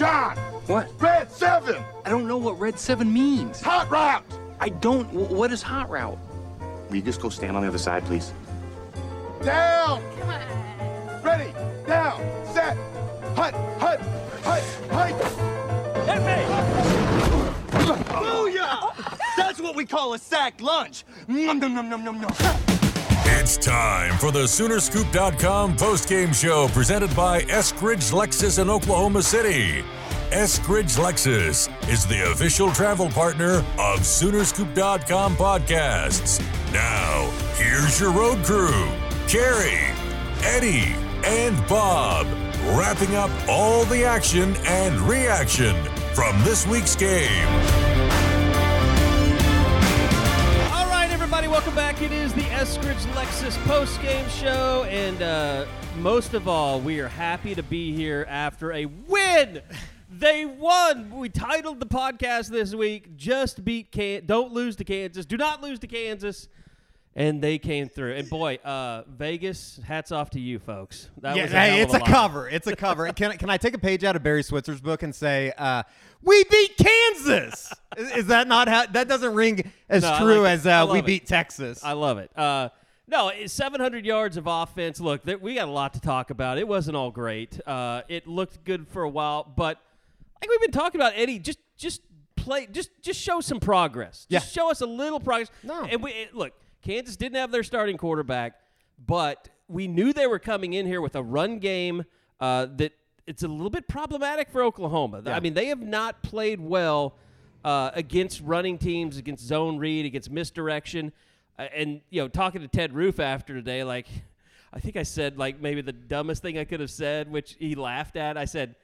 John, What? red seven, I don't know what Red 7 means. hot route. I don't. wh- What is hot route? Will you just go stand on the other side, please? Down. Come on. Ready, down, set, hut, hut, hut, hut. Booyah! That's what we call a sack lunch. Nom nom nom nom nom nom. It's time for the Soonerscoop.com postgame show presented by Eskridge Lexus in Oklahoma City. Eskridge Lexus is the official travel partner of Soonerscoop.com podcasts. Now, here's your road crew Carrie, Eddie, and Bob, wrapping up all the action and reaction from this week's game. Welcome back. It is the Eskridge Lexus post game show, and uh, most of all, we are happy to be here after a win. They won. We titled the podcast this week "Just Beat Can, Don't Lose to Kansas, Do Not Lose to Kansas," and they came through. And boy, uh, Vegas, hats off to you folks. That Yeah, was a hey, it's a lot. cover. It's a cover. can, can I take a page out of Barry Switzer's book and say, uh, "We beat Kansas"? is, is that not how? That doesn't ring as No, true like as uh, we it. beat Texas. I love it. Uh, no, 700 yards of offense. Look, there, we got a lot to talk about. It wasn't all great. Uh, it looked good for a while, but like we've been talking about, Eddie, just just play, just just show some progress. Just show us a little progress. No. and we it- look. Kansas didn't have their starting quarterback, but we knew they were coming in here with a run game uh, that it's a little bit problematic for Oklahoma. I mean, they have not played well uh, against running teams, against zone read, against misdirection. Uh, and you know, talking to Ted Roof after today, like I think I said like maybe the dumbest thing I could have said, which he laughed at. I said,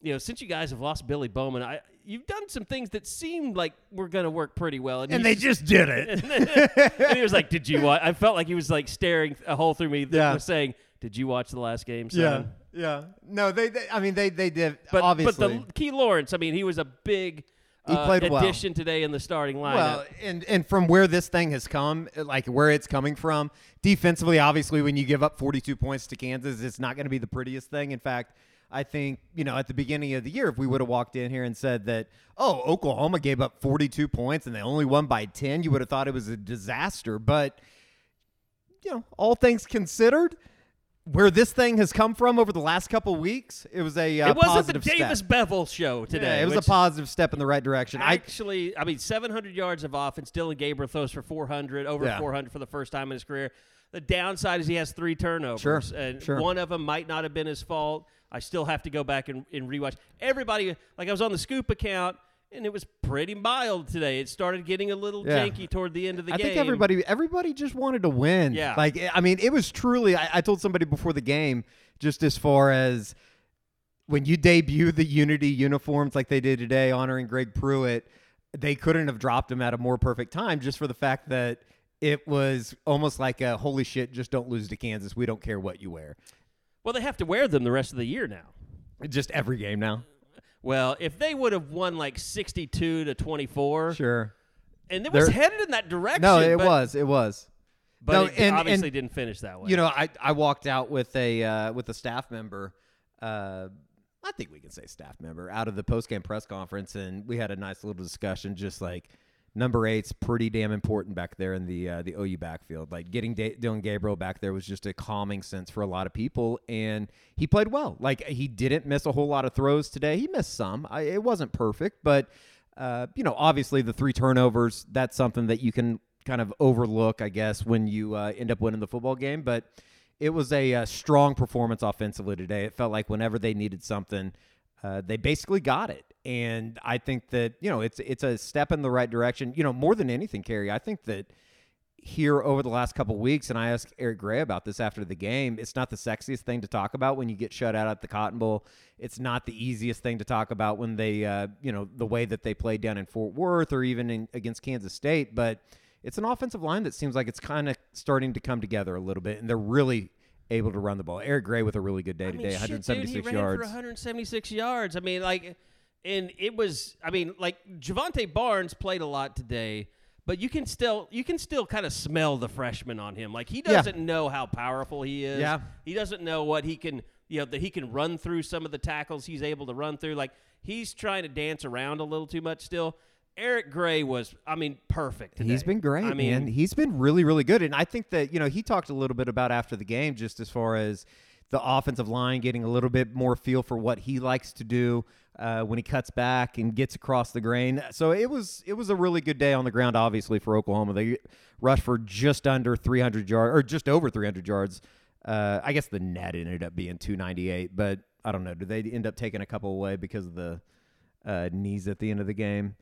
you know, since you guys have lost Billy Bowman, I you've done some things that seemed like were going to work pretty well, and he they just did it. and he was like, "Did you watch?" I felt like he was like staring a hole through me. Yeah. was saying, "Did you watch the last game?" Son? yeah. No, they, they. I mean, they they did. But obviously. but the Key Lawrence, I mean, he was a big He uh, played well. addition today in the starting lineup. Well, and and from where this thing has come, like where it's coming from, defensively, obviously, when you give up 42 points to Kansas, it's not going to be the prettiest thing. In fact, I think you know at the beginning of the year, if we would have walked in here and said that, oh, Oklahoma gave up 42 points and they only won by 10, you would have thought it was a disaster. But you know, all things considered. Where this thing has come from over the last couple weeks, it was a uh, it wasn't the Davis step. Bevel show today. Yeah, it was a positive step in the right direction. I Actually, I mean, 700 yards of offense. Dillon Gabriel throws for 400, over Yeah. 400 for the first time in his career. The downside is he has three turnovers. Sure, And sure. one of them might not have been his fault. I still have to go back and, and rewatch. Everybody, like I was on the Scoop account, and it was pretty mild today. It started getting a little Yeah. janky toward the end of the I game. I think everybody everybody just wanted to win. Yeah. Like I mean, it was truly I, I told somebody before the game, just as far as when you debut the Unity uniforms like they did today, honoring Greg Pruitt, they couldn't have dropped him at a more perfect time just for the fact that it was almost like a holy shit, just don't lose to Kansas. We don't care what you wear. Well, they have to wear them the rest of the year now. Just every game now. Well, if they would have won like 62 to 24, Sure. and it was They're- headed in that direction. No, it but, was. It was. But No, it and- obviously and- didn't finish that way. You know, I, I walked out with a uh, with a staff member. Uh, I think we can say staff member out of the post game press conference, and we had a nice little discussion. Just like number eight's pretty damn important back there in the uh, the OU backfield. Like getting da- Dillon Gabriel back there was just a calming sense for a lot of people, and he played well. Like he didn't miss a whole lot of throws today. He missed some. I, it wasn't perfect, but uh, you know, obviously the three turnovers. That's something that you can kind of overlook, I guess, when you uh, end up winning the football game. But it was a, uh strong performance offensively today. It felt like whenever they needed something, uh, they basically got it. And I think that you know it's it's a step in the right direction. You know, more than anything, Kerry, I think that here over the last couple weeks, and I asked Eric Gray about this after the game. It's not the sexiest thing to talk about when you get shut out at the Cotton Bowl. It's not the easiest thing to talk about when they, uh, you know, the way that they played down in Fort Worth or even in, against Kansas State. But it's an offensive line that seems like it's kind of starting to come together a little bit, and they're really able to run the ball. Eric Gray with a really good day I mean, today, shit, 176 dude, he yards. ran for 176 yards. I mean, like, and it was. I mean, like Jovantae Barnes played a lot today, but you can still you can still kind of smell the freshman on him. Like he doesn't know how powerful he is. Yeah. he doesn't know what he can you know that he can run through some of the tackles he's able to run through. Like he's trying to dance around a little too much still. Eric Gray was, I mean, perfect. He's been great, I mean, man. He's been really, really good. And I think that, you know, he talked a little bit about after the game, just as far as the offensive line getting a little bit more feel for what he likes to do uh, when he cuts back and gets across the grain. So it was it was a really good day on the ground, obviously for Oklahoma. They rushed for just under 300 yards or just over 300 yards. Uh, I guess the net ended up being 298, but I don't know. Did they end up taking a couple away because of the uh, knees at the end of the game?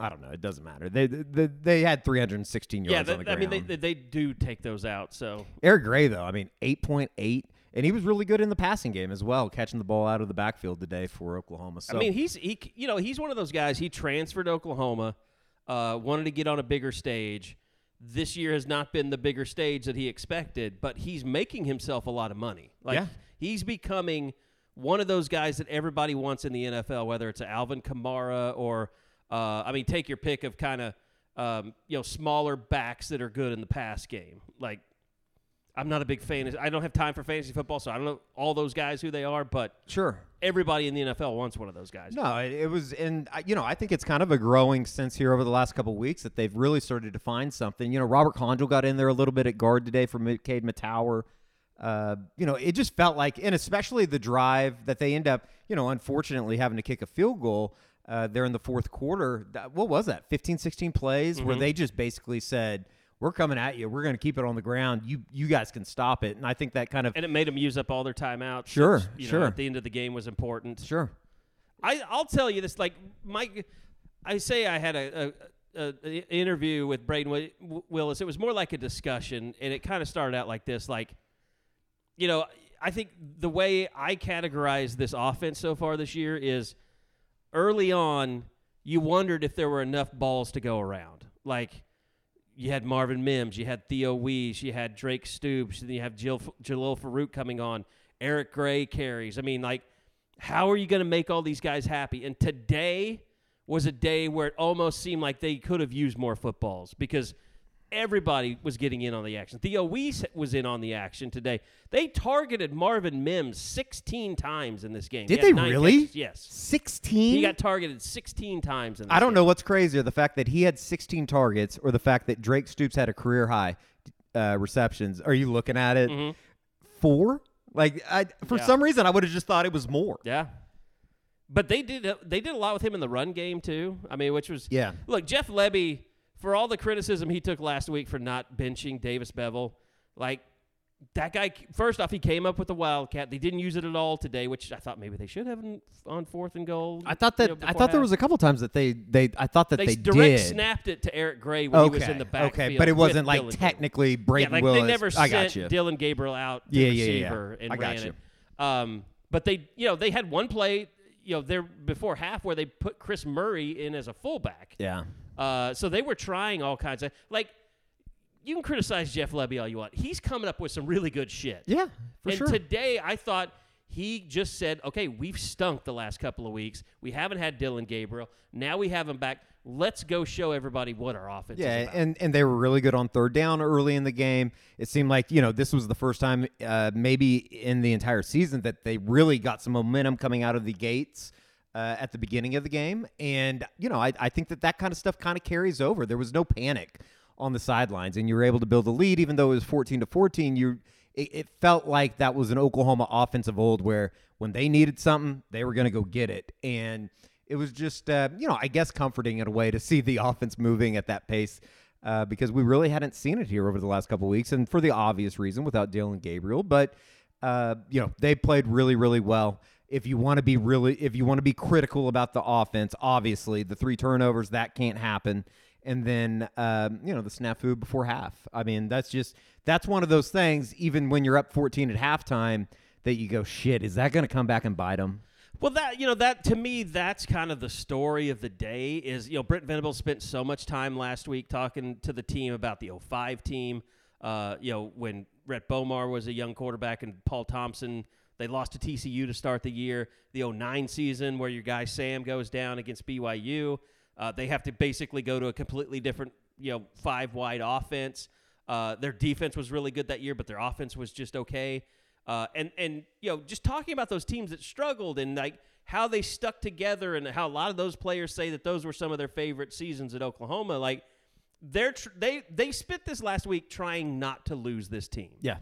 I don't know. It doesn't matter. They they, they had 316 yards yeah, on the that, I mean, they, they do take those out. So Eric Gray, though, I mean, 8.8, and he was really good in the passing game as well, catching the ball out of the backfield today for Oklahoma. So I mean, he's he, you know, he's one of those guys. He transferred to Oklahoma, uh, wanted to get on a bigger stage. This year has not been the bigger stage that he expected, but he's making himself a lot of money. Like Yeah. he's becoming one of those guys that everybody wants in the NFL, whether it's Alvin Kamara or, uh, I mean, take your pick of kind of, um, you know, smaller backs that are good in the pass game. Like, I'm not a big fan. I don't have time for fantasy football, so I don't know all those guys who they are, but sure. everybody in the NFL wants one of those guys. No, it, it was, and you know, I think it's kind of a growing sense here over the last couple of weeks that they've really started to find something. You know, Robert Condrell got in there a little bit at guard today for Cade Mettauer. Uh, you know, it just felt like, and especially the drive that they end up, you know, unfortunately having to kick a field goal uh, there in the fourth quarter. That, what was that? 15, 16 plays where they just basically said, "We're coming at you. We're going to keep it on the ground. You, you guys can stop it." And I think that kind of and it made them use up all their timeouts. Sure, which, you sure. Know, at the end of the game was important. sure. I I'll tell you this. Like Mike, I say I had a. a interview with Brayden Wi- Willis. It was more like a discussion, and it kind of started out like this: like, you know, I think the way I categorize this offense so far this year is early on, you wondered if there were enough balls to go around. Like, you had Marvin Mims, you had Theo Wease, you had Drake Stoops, and you have Jill, Jalil Farooq coming on, Eric Gray carries. I mean, like, how are you going to make all these guys happy? And today was a day where it almost seemed like they could have used more footballs because everybody was getting in on the action. Theo Wease was in on the action today. They targeted Marvin Mims 16 times in this game. Did they really? Yes. 16? He got targeted 16 times in this I don't game. know what's crazier, the fact that he had 16 targets or the fact that Drake Stoops had a career high uh, receptions. Are you looking at it? Four? Like, I, for Mm-hmm. Yeah. some reason, I would have just thought it was more. Yeah. But they did they did a lot with him in the run game too. I mean, which was Yeah. Look, Jeff Lebby, for all the criticism he took last week for not benching Davis Beville, like that guy. First off, he came up with the wildcat. They didn't use it at all today, which I thought maybe they should have on fourth and goal. I thought that you know, I thought there was a couple times that they they I thought that they, they, direct did. snapped it to Eric Gray when okay, he was in the backfield. okay, but it wasn't like Dillon technically Yeah, Brayden like Willis. they never I sent got you. Dillon Gabriel out to Yeah, yeah, yeah. and I got ran you. it. Um, but they, you know, they had one play, you know, there before half where they put Chris Murray in as a fullback. Yeah. Uh, so they were trying all kinds of like. You can criticize Jeff Lebby all you want. He's coming up with some really good shit. Yeah, for and sure. today I thought he just said, "Okay, we've stunk the last couple of weeks. We haven't had Dillon Gabriel. Now we have him back. Let's go show everybody what our offense is Yeah, and and they were really good on third down early in the game. It seemed like you know this was the first time, uh, maybe in the entire season, that they really got some momentum coming out of the gates uh, at the beginning of the game. And you know, I, I think that that kind of stuff kind of carries over. There was no panic on the sidelines, and you were able to build a lead, even though it was fourteen to fourteen. You it, it felt like that was an Oklahoma offense of old, where when they needed something, they were going to go get it, and it was just uh, you know I guess comforting in a way to see the offense moving at that pace uh, because we really hadn't seen it here over the last couple weeks, and for the obvious reason without Dillon Gabriel, but uh, you know they played really really well. If you want to be really, if you want to be critical about the offense, obviously the three turnovers that can't happen, and then um, you know the snafu before half. I mean that's just that's one of those things. Even when you're up 14 at halftime, that you go shit. Is that going to come back and bite them? Well, that you know that to me, that's kind of the story of the day. Is you know Brent Venable spent so much time last week talking to the team about the 05 team. Uh, you know when Rhett Bomar was a young quarterback and Paul Thompson. They lost to TCU to start the year. The 09 season where your guy Sam goes down against BYU. Uh, they have to basically go to a completely different you know five wide offense. Uh, their defense was really good that year, but their offense was just okay. Uh, and and you know, just talking about those teams that struggled and like how they stuck together and how a lot of those players say that those were some of their favorite seasons at Oklahoma. Like they're tr- they they spent this last week trying not to lose this team. Yeah.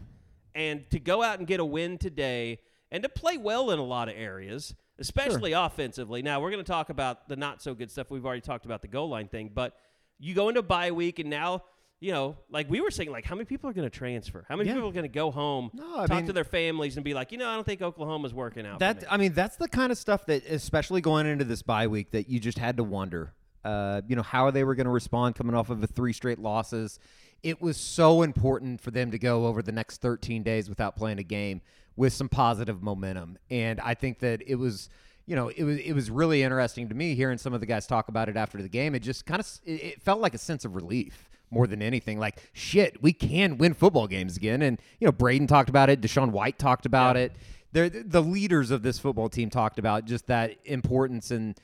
And to go out and get a win today and to play well in a lot of areas, especially offensively. Now, we're going to talk about the not so good stuff. We've already talked about the goal line thing, but you go into bye week and now, you know, like we were saying, like how many people are going to transfer? How many Yeah. people are going to go home, No, talk mean- to their families, and be like, you know, I don't think Oklahoma's working out. for That me." I mean, that's the kind of stuff that, especially going into this bye week, that you just had to wonder. Uh, you know how they were going to respond coming off of the three straight losses. It was so important for them to go over the next 13 days without playing a game with some positive momentum, and I think that it was. You know, it was it was really interesting to me hearing some of the guys talk about it after the game. It just kind of it, it felt like a sense of relief more than anything. Like shit, we can win football games again. And you know, Brayden talked about it. DaShaun White talked about it. They're, the leaders of this football team talked about just that importance and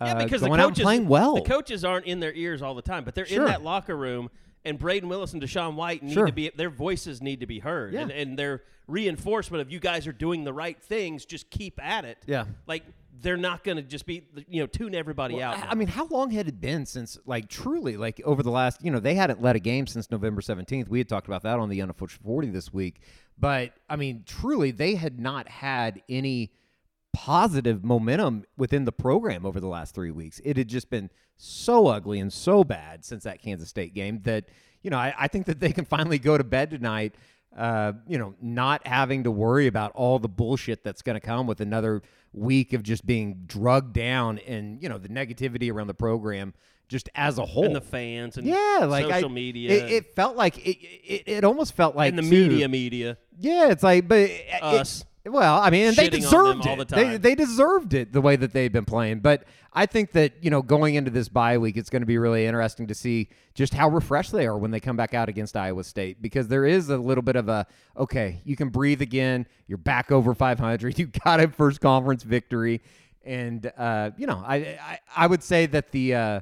uh, yeah, because the going out and coaches playing well. The coaches aren't in their ears all the time, but they're Sure. in that locker room. And Brayden Willis and DaShaun White need Sure. to be their voices need to be heard, Yeah. and, and their reinforcement of you guys are doing the right things. Just keep at it. Yeah. like they're not going to just be you know tune everybody Well, out. I- I mean, how long had it been since, like, truly, like, over the last, you know, they hadn't led a game since November 17th. We had talked about that on the Unofficial 40 this week. But, I mean, truly, they had not had any positive momentum within the program over the last three weeks. It had just been so ugly and so bad since that Kansas State game that, you know, I, I think that they can finally go to bed tonight, uh, you know, not having to worry about all the bullshit that's going to come with another week of just being drugged down and, you know, the negativity around the program just as a whole. and the fans and yeah, like social I, media, It, it felt like it, it. It almost felt like and the too- media, media. yeah, it's like, but it- it- Us. Well, I mean, and they deserved all it. the They, they deserved it the way that they've been playing. But I think that you know, going into this bye week, it's going to be really interesting to see just how refreshed they are when they come back out against Iowa State because there is a little bit of a okay, you can breathe again. You're back over 500. You got a first conference victory, and uh, you know, I, I I would say that the. Uh,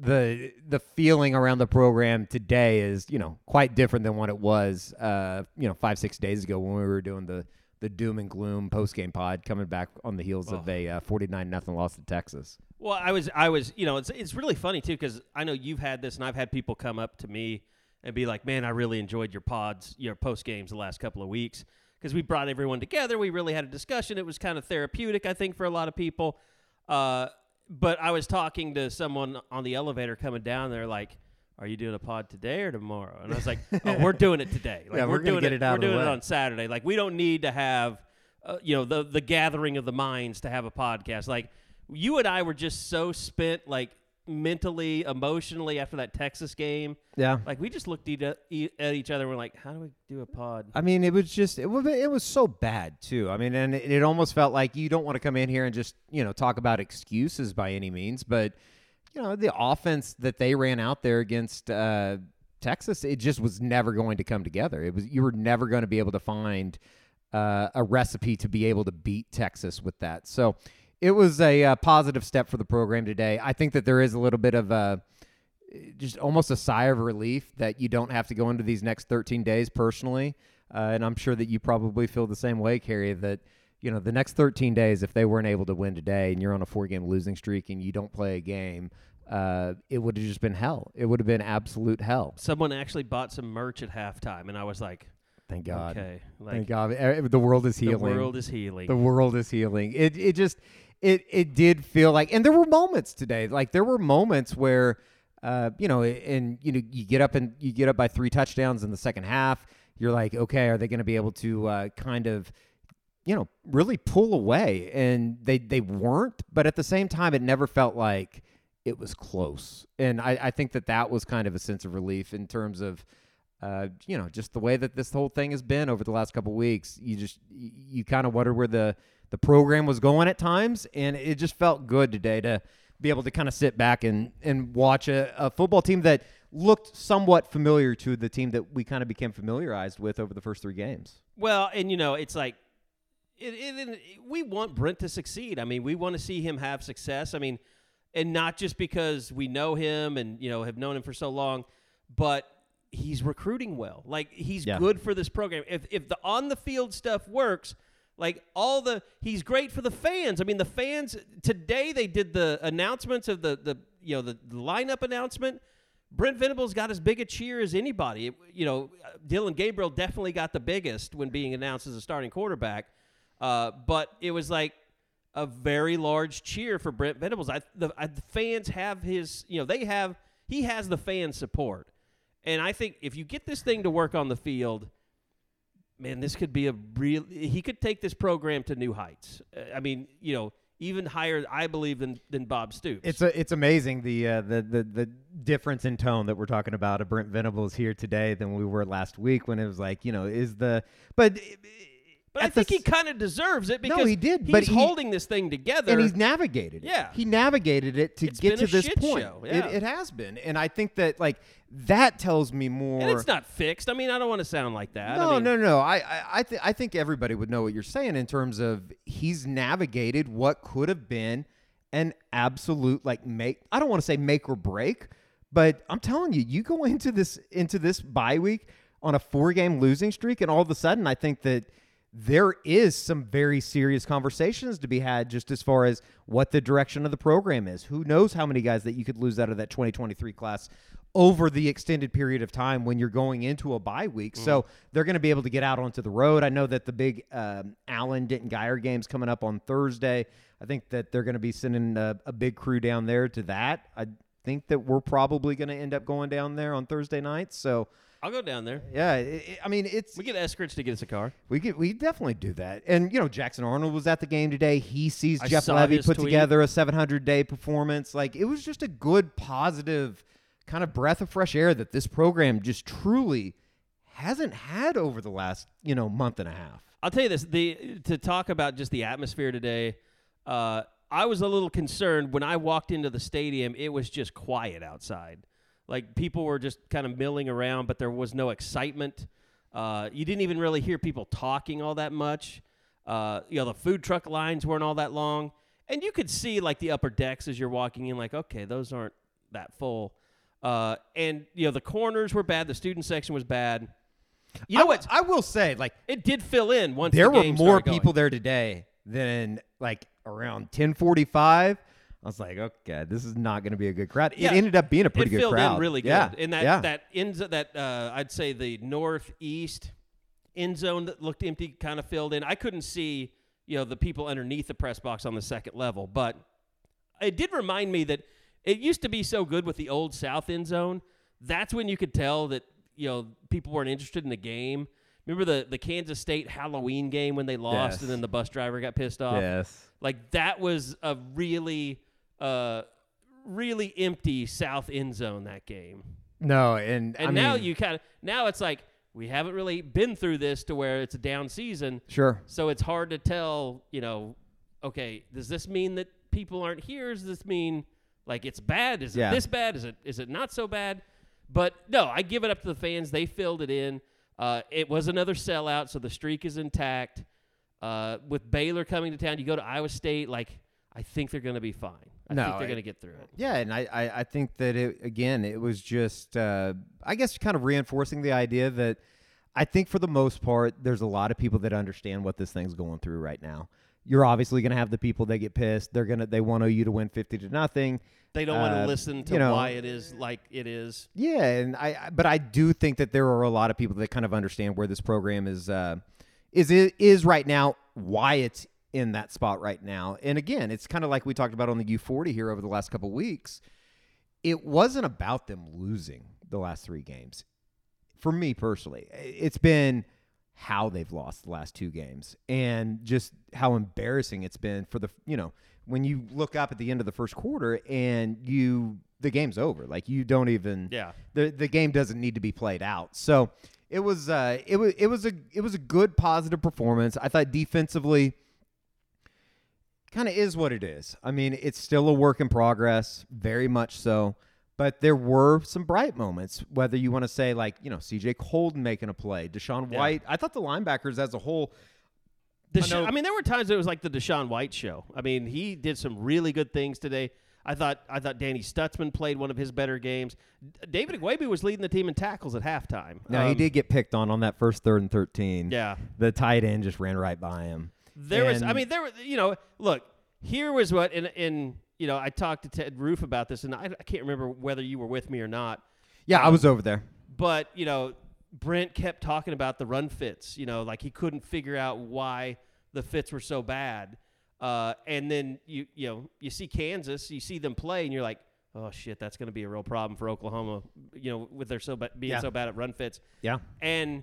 the the feeling around the program today is you know quite different than what it was uh you know five six days ago when we were doing the the doom and gloom post game pod coming back on the heels of a uh, 49 nothing loss to Texas. Well, I was, I was, you know, it's it's really funny too because I know you've had this, and I've had people come up to me and be like, "Man, I really enjoyed your pods, your post games the last couple of weeks because we brought everyone together. We really had a discussion. It was kind of therapeutic, I think, for a lot of people." Uh, but I was talking to someone on the elevator coming down. They're like. Are you doing a pod today or tomorrow? And I was like, oh, "We're doing it today. Like, Yeah, we're gonna doing get it out We're doing it way." on Saturday. Like we don't need to have, uh, you know, the the gathering of the minds to have a podcast. Like you and I were just so spent, like mentally, emotionally after that Texas game. Yeah. Like we just looked at e- at each other. and We're like, how do we do a pod? I mean, it was just it was it was so bad too. I mean, and it, it almost felt like you don't want to come in here and just you know talk about excuses by any means, but you know the offense that they ran out there against uh, Texas, it just was never going to come together. It was you were never going to be able to find uh, a recipe to be able to beat Texas with that. So it was a uh, positive step for the program today. I think that there is a little bit of a just almost a sigh of relief that you don't have to go into these next 13 days personally. Uh, and I'm sure that you probably feel the same way, Carrie, that, you know, the next 13 days, if they weren't able to win today and you're on a four game losing streak and you don't play a game, uh, it would have just been hell. It would have been absolute hell. Someone actually bought some merch at halftime, and I was like, Thank God. okay, like Thank God. The world is healing. the world is healing. The world is healing. It it just it it did feel like, and there were moments today. Like there were moments where, uh, you know, and you know, you get up and you get up by three touchdowns in the second half. You're like, okay, are they going to be able to uh, kind of, you know, really pull away? And they they weren't. But at the same time, it never felt like it was close. And I, I think that that was kind of a sense of relief in terms of uh, you know, just the way that this whole thing has been over the last couple weeks. You just you, kind of wonder where the the program was going at times, and it just felt good today to be able to kind of sit back and and watch a, a football team that looked somewhat familiar to the team that we kind of became familiarized with over the first three games. Well, and you know, it's like it, it, it- we want Brent to succeed. I mean, we want to see him have success. I mean, and not just because we know him and you know have known him for so long, but he's recruiting well. Like he's Yeah. good for this program. If if the on the field stuff works, like all the he's great for the fans. I mean, the fans today they did the announcements of the the you know the, lineup announcement. Brent Venables got as big a cheer as anybody. It- you know, Dillon Gabriel definitely got the biggest when being announced as a starting quarterback. Uh, but it was like a very large cheer for Brent Venables. I the, I, the fans have his, you know, they have he has the fan support, and I think if you get this thing to work on the field, man, this could be a real. He could take this program to new heights. Uh, I mean, you know, even higher, I believe, than than Bob Stoops. It's a, it's amazing the, uh, the the the difference in tone that we're talking about of Brent Venables here today than we were last week when it was like you know is the but but I the think he kind of deserves it because he did, He's but holding this thing together. and he's navigated it. Yeah. he navigated it to It's get to this point. show, It, yeah. it has been, and I think that like that tells me more. and it's not fixed. I mean, I don't want to sound like that. No, I mean, no, no. I, I, I, th- I think everybody would know what you're saying in terms of he's navigated what could have been an absolute like make. I don't want to say make or break, but I'm telling you, you go into this into this bye week on a four game losing streak, and all of a sudden, I think that there is some very serious conversations to be had just as far as what the direction of the program is. Who knows how many guys that you could lose out of that 2023 class over the extended period of time when you're going into a bye week. So they're going to be able to get out onto the road. I know that the big um, Allen Denton Guyer game's coming up on Thursday. I think that they're going to be sending a, a big crew down there to that. I think that we're probably going to end up going down there on Thursday night. So I'll go down there. yeah, it, it- I mean it's We get Eskridge to get us a car. we could we definitely do that. And you know, Jackson Arnold was at the game today. He sees I Jeff Lebby put tweet. together a 700 day performance. Like it was just a good, positive kind of breath of fresh air that this program just truly hasn't had over the last you know month and a half. I'll tell you this: the to talk about just the atmosphere today. Uh, I was a little concerned when I walked into the stadium. It was just quiet outside. Like people were just kind of milling around, but there was no excitement. Uh, you didn't even really hear people talking all that much. Uh, you know, the food truck lines weren't all that long, and you could see like the upper decks as you're walking in. Like, okay, those aren't that full. Uh, and you know, the corners were bad. The student section was bad. You know I, what? I will say, like It did fill in once there the were more people there today than like around 10:45. I was like, okay, this is not going to be a good crowd. Yeah, it ended up being a pretty it good filled crowd. in really good. Yeah, And that yeah. that ends that uh, I'd say the northeast end zone that looked empty kind of filled in. I couldn't see you know the people underneath the press box on the second level, but it did remind me that it used to be so good with the old South end zone. That's when you could tell that you know people weren't interested in the game. Remember the the Kansas State Halloween game when they lost Yes. and then the bus driver got pissed off. yes. Like that was a really, uh, really empty south end zone that game. No, and And I now mean, you kind of now it's like we haven't really been through this to where it's a down season, sure. so it's hard to tell. You know, okay, does this mean that people aren't here? Does this mean like it's bad? Is Yeah. it this bad? Is it is it not so bad? But no, I give it up to the fans. They filled it in. Uh, it was another sellout, so the streak is intact. Uh, with Baylor coming to town, you go to Iowa State. Like I think they're going to be fine. I No, think they're going to get through it. Yeah, and I, I, I think that it again, it was just uh, I guess kind of reinforcing the idea that I think for the most part, there's a lot of people that understand what this thing's going through right now. You're obviously going to have the people that get pissed. They're gonna they want you to win fifty to nothing. They don't want to Uh, listen to you know, why it is like it is. Yeah, and I I- but I do think that there are a lot of people that kind of understand where this program is uh, is is right now, why it's in that spot right now. And again, it's kind of like we talked about on the U40 here over the last couple weeks. It wasn't about them losing the last 3 games. For me personally, it's been how they've lost the last two games and just how embarrassing it's been for the you know when you look up at the end of the first quarter and you the game's over like you don't even Yeah. the the game doesn't need to be played out so it was uh it was it was a it was a good positive performance i thought defensively kind of is what it is i mean it's still a work in progress very much so but there were some bright moments whether you want to say like you know cj coldon making a play deshaun Yeah. white i thought the linebackers as a whole Desha- know- I mean, there were times it was like the DaShaun White show. I mean, he did some really good things today. I thought I thought Danny Stutsman played one of his better games. David Ugwoegbu was leading the team in tackles at halftime. Now he Um, did get picked on on that first third and thirteen. Yeah. the tight end just ran right by him. There was, I mean, there were, you know, look, here was what, in, in, you know, I talked to Ted Roof about this, and I, I can't remember whether you were with me or not, yeah, I was over there. but you know, Brent kept talking about the run fits, you know, like he couldn't figure out why the fits were so bad, uh, and then you, you know, you see Kansas, you see them play, and you're like, oh shit, that's going to be a real problem for Oklahoma, you know, with their so ba- being Yeah. so bad at run fits. Yeah, And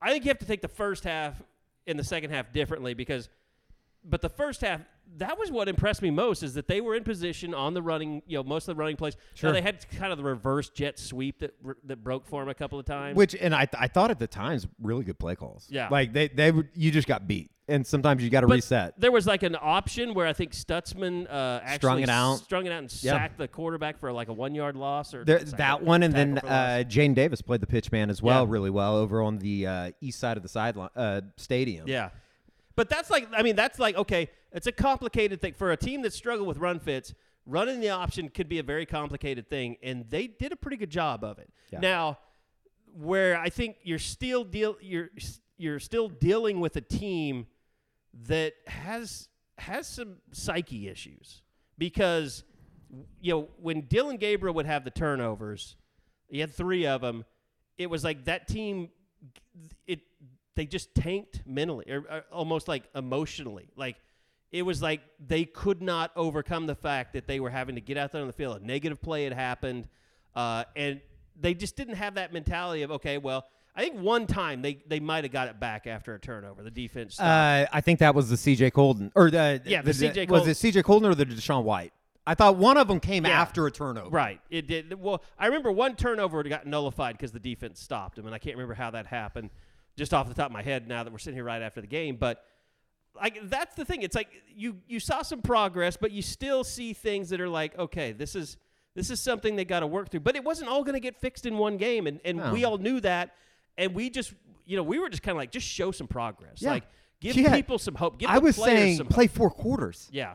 I think you have to take the first half and the second half differently because, but the first half, that was what impressed me most is that they were in position on the running, you know, most of the running plays. Now, Sure. they had kind of the reverse jet sweep that that broke for them a couple of times. which and I I thought at the times really good play calls. Yeah. like they they would- you just got beat, and sometimes you got to reset. There was like an option where I think Stutsman uh, actually Strung it out. strung it out, and Yeah. sacked the quarterback for like a one yard loss or There, that one, and then uh, Jane Davis played the pitch man as well, Yeah. really well over on the uh, east side of the sideline uh, stadium. Yeah. But that's like, I mean, that's like, okay, it's a complicated thing. For a team that struggled with run fits, running the option could be a very complicated thing, and they did a pretty good job of it. Yeah. Now, where I think you're still deal you're you're still dealing with a team that has has some psyche issues because you know when Dillon Gabriel would have the turnovers, he had three of them. It was like that team, it they just tanked mentally or, or almost like emotionally. Like it was like they could not overcome the fact that they were having to get out there on the field. A negative play had happened, uh, and they just didn't have that mentality of okay, well. I think one time they, they might have got it back after a turnover. The defense. Uh, I think that was the C.J. Coldon or the Yeah, the C.J. was it C.J. Coldon or the DaShaun White? I thought one of them came Yeah. after a turnover. Right. It did. Well, I remember one turnover got nullified because the defense stopped him, and I can't remember how that happened, just off the top of my head. Now that we're sitting here right after the game, but like that's the thing. It's like you you saw some progress, but you still see things that are like, okay, this is this is something they got to work through. But it wasn't all going to get fixed in one game, and and No. we all knew that, and we just you know we were just kind of like just show some progress, Yeah. like give Yeah. people some hope. Give I the was players saying some play hope. four quarters. Yeah.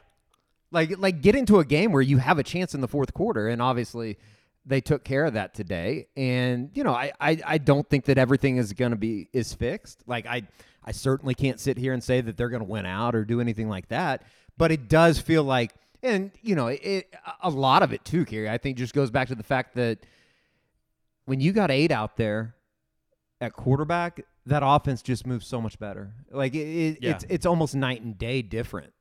Like like get into a game where you have a chance in the fourth quarter, and obviously they took care of that today. And you know, I I, I don't think that everything is going to be is fixed. Like I I certainly can't sit here and say that they're going to win out or do anything like that. But it does feel like, and you know, it a lot of it too, Kerry. I think just goes back to the fact that when you got eight out there at quarterback, that offense just moves so much better. Like it, it, Yeah. it's it's almost night and day different.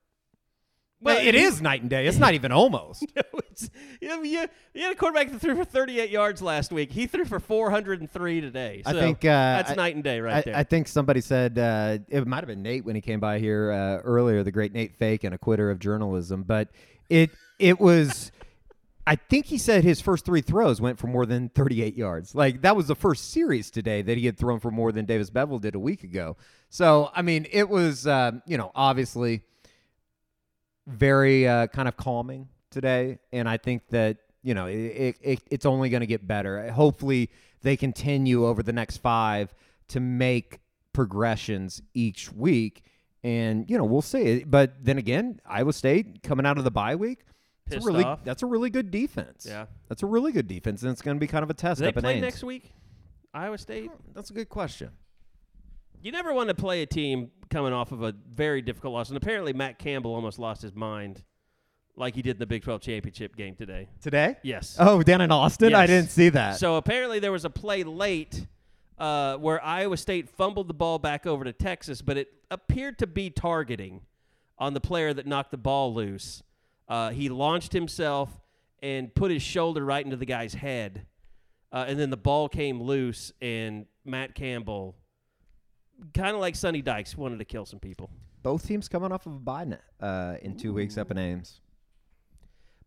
Well, it is night and day. It's not even almost. it's, you, you, you had a quarterback that threw for 38 yards last week. He threw for 403 today. I think, uh, that's I- night and day right I, there. I think somebody said uh, it might have been Nate when he came by here uh, earlier, the great Nate Fake and a quitter of journalism. But it it was, I think he said his first three throws went for more than 38 yards. Like that was the first series today that he had thrown for more than Davis Beville did a week ago. So I mean, it was um, you know obviously very uh, kind of calming today, and I think that you know it, it it's only going to get better. Hopefully, they continue over the next five to make progressions each week, and you know we'll see. But then again, Iowa State coming out of the bye week. Pissed really, off. that's a really good defense. Yeah. that's a really good defense, and it's going to be kind of a test Do they up in play next week? Iowa State? That's a good question. You never want to play a team coming off of a very difficult loss. And apparently, Matt Campbell almost lost his mind like he did in the Big 12 championship game today. Today? Yes. Oh, down in Austin, I didn't see that. So apparently there was a play late uh, where Iowa State fumbled the ball back over to Texas, but it appeared to be targeting on the player that knocked the ball loose. Uh, he launched himself and put his shoulder right into the guy's head, uh, and then the ball came loose, and Matt Campbell, kind of like Sonny Dykes, wanted to kill some people. Both teams coming off of a bye uh, in two weeks up in Ames.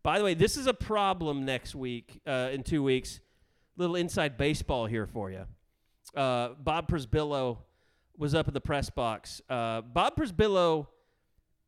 By the way, this is a problem next week, uh, in two weeks. Little inside baseball here for you. Uh, Bob Przybylo was up in the press box. Uh, Bob Przybylo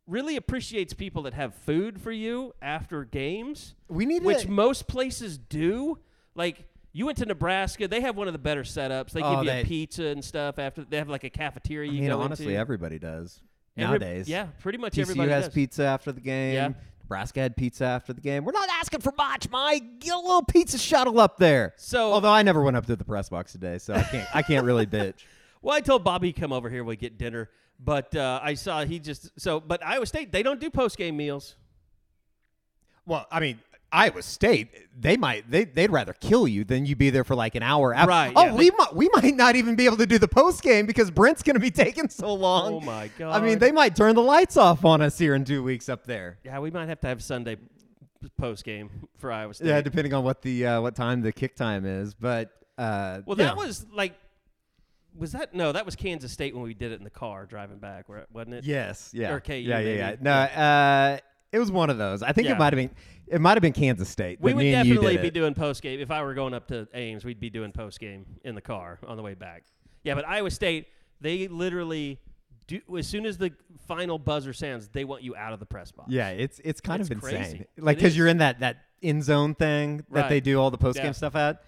really appreciates people that have food for you after games, We need which to- most places do. Like you went to Nebraska, they have one of the better setups. They Oh, give you they- a pizza and stuff after. They have like a cafeteria I you mean, go honestly, into. everybody does Every- nowadays. yeah, pretty much TCU everybody has does. pizza after the game. Yeah. Nebraska had pizza after the game. We're not asking for much, Mike. Get a little pizza shuttle up there. So- although I never went up to the press box today, so I can't I can't really bitch. Well, I told Bobby come over here. We get dinner, but uh, I saw he just so. But Iowa State they don't do post game meals. Well, I mean, Iowa State, they might they they'd rather kill you than you be there for like an hour. After. Right, Oh, yeah. we might we might not even be able to do the post game because Brent's going to be taking so long. Oh, my god! I mean, they might turn the lights off on us here in two weeks up there. Yeah, we might have to have Sunday post game for Iowa State. Yeah, depending on what the uh, what time the kick time is, but uh, well, that know. was like, was that no? That was Kansas State when we did it in the car driving back, wasn't it? yes, yeah, Or KU yeah, yeah, yeah. No, uh, it was one of those. I think Yeah. it might have been it might have been Kansas State. We would me and you definitely be it. doing post game if I were going up to Ames. We'd be doing post game in the car on the way back. Yeah, but Iowa State, they literally do as soon as the final buzzer sounds, they want you out of the press box. Yeah, it's it's kind It's of insane. crazy. Like because you're in that that in zone thing that they do all the post game Yeah. stuff at.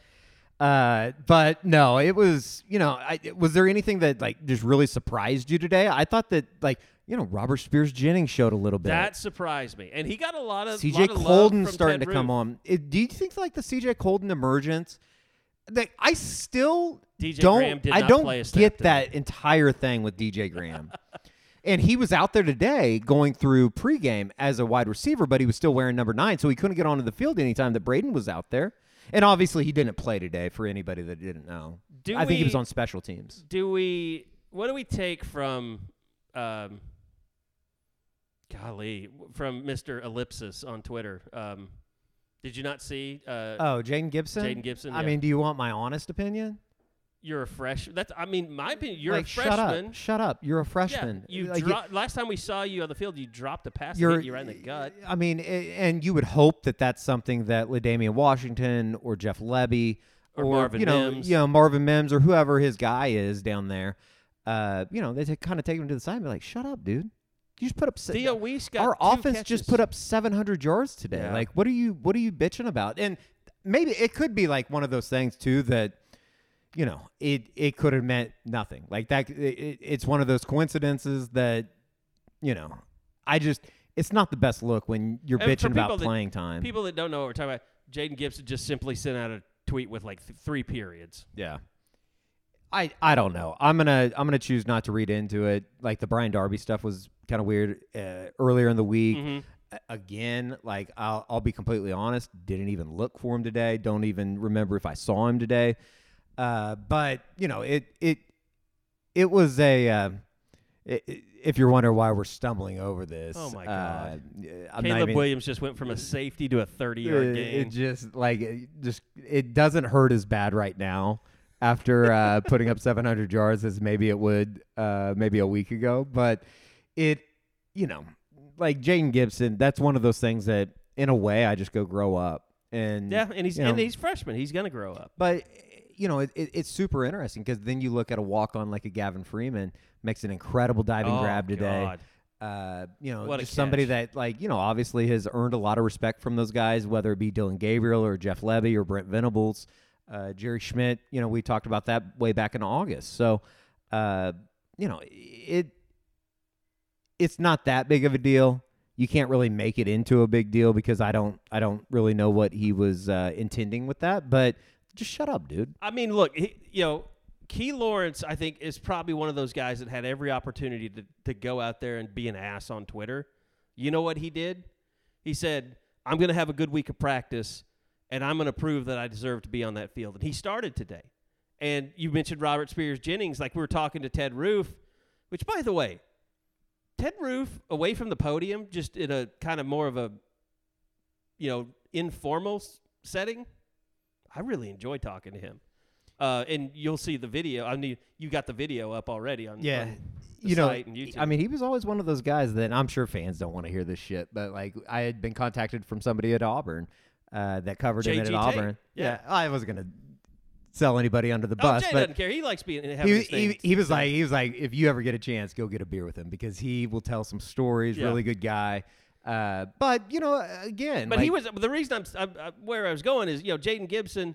Uh, but no, it was you know, I, was there anything that like just really surprised you today? I thought that like you know Robert Spears Jennings showed a little bit. That surprised me, and he got a lot of CJ lot of Coldon starting Ted to come Roof. on. It, do you think like the CJ Coldon emergence? That I still DJ don't. Graham did I not don't play a snap get that entire thing with DJ Graham. and he was out there today going through pregame as a wide receiver, but he was still wearing number nine, so he couldn't get onto the field anytime that Brayden was out there. And obviously, he didn't play today. For anybody that didn't know, Do I think he was on special teams. Do we? What do we take from? Um, golly, from Mister Ellipsis on Twitter. Um, did you not see? Uh, Oh, Jayden Gibson. Jayden Gibson, I yeah. mean, do you want my honest opinion? You're a freshman. That's. I mean, my opinion. You're like, a freshman. Shut up! Shut up! You're a freshman. Yeah, you Like, dro- last time we saw you on the field, you dropped a pass. you're hit you right in the gut. I mean, a- and you would hope that that's something that L'Damian Washington or Jeff Lebby Or Marvin you know, Mims. you know Marvin Mims or whoever his guy is down there. Uh, you know, they t- kind of take him to the side and be like, "Shut up, dude! You just put up se- Theo Wease got our offense just put up 700 yards today. Yeah. Like, what are you what are you bitching about?" And maybe it could be like one of those things too that you know it it could have meant nothing. Like that, it, it- it's one of those coincidences that you know. I just it's not the best look when you're And bitching about that- playing time. People that don't know what we're talking about, Jayden Gibson just simply sent out a tweet with like th- three periods. Yeah. I I don't know. I'm gonna I'm gonna choose not to read into it. Like the Brian Darby stuff was kind of weird uh, earlier in the week. Mhm. Again, like I'll I'll be completely honest. Didn't even look for him today. Don't even remember if I saw him today. Uh, but you know it it it was a. Uh, if you're wondering why we're stumbling over this, Oh, my uh, God. Not Caleb even- Williams just went from a safety to a 30 yard game. it just like it just it doesn't hurt as bad right now after uh, putting up 700 yards as maybe it would uh, maybe a week ago. But it, you know, like Jayden Gibson, that's one of those things that in a way I just go grow up and yeah, and he's you and he's freshman. He's gonna grow up. but you know, it, it, it's super interesting because then you look at a walk on like a Gavin Freeman makes an incredible diving Oh, grab today. God. Uh, you know, What just somebody that like you know obviously has earned a lot of respect from those guys, whether it be Dillon Gabriel or Jeff Lebby or Brent Venables, uh, Jerry Schmidt. You know, we talked about that way back in August. So, uh, you know, it it's not that big of a deal. You can't really make it into a big deal because I don't I don't really know what he was uh, intending with that. But just shut up, dude. I mean, look, he, you know, Key Lawrence, I think, is probably one of those guys that had every opportunity to, to go out there and be an ass on Twitter. You know what he did? He said, I'm going to have a good week of practice, and I'm going to prove that I deserve to be on that field. And he started today. And you mentioned Robert Spears Jennings, like we were talking to Ted Roof, which, by the way, Ted Roof, away from the podium, just in a kind of more of a, you know, informal setting, I really enjoy talking to him. Uh, and you'll see the video. I mean, you got the video up already on, on the you know, and YouTube. I mean, he was always one of those guys that I'm sure fans don't want to hear this shit, but like I had been contacted from somebody at Auburn uh, that covered him at Auburn. Yeah. I wasn't gonna sell anybody under the oh, bus, Jay but doesn't care. He likes being he, he, he was like he was like if you ever get a chance, go get a beer with him because he will tell some stories. Yeah. Really good guy. Uh, but you know, again, But like, he was the reason I'm, I'm, i where I was going is you know Jayden Gibson,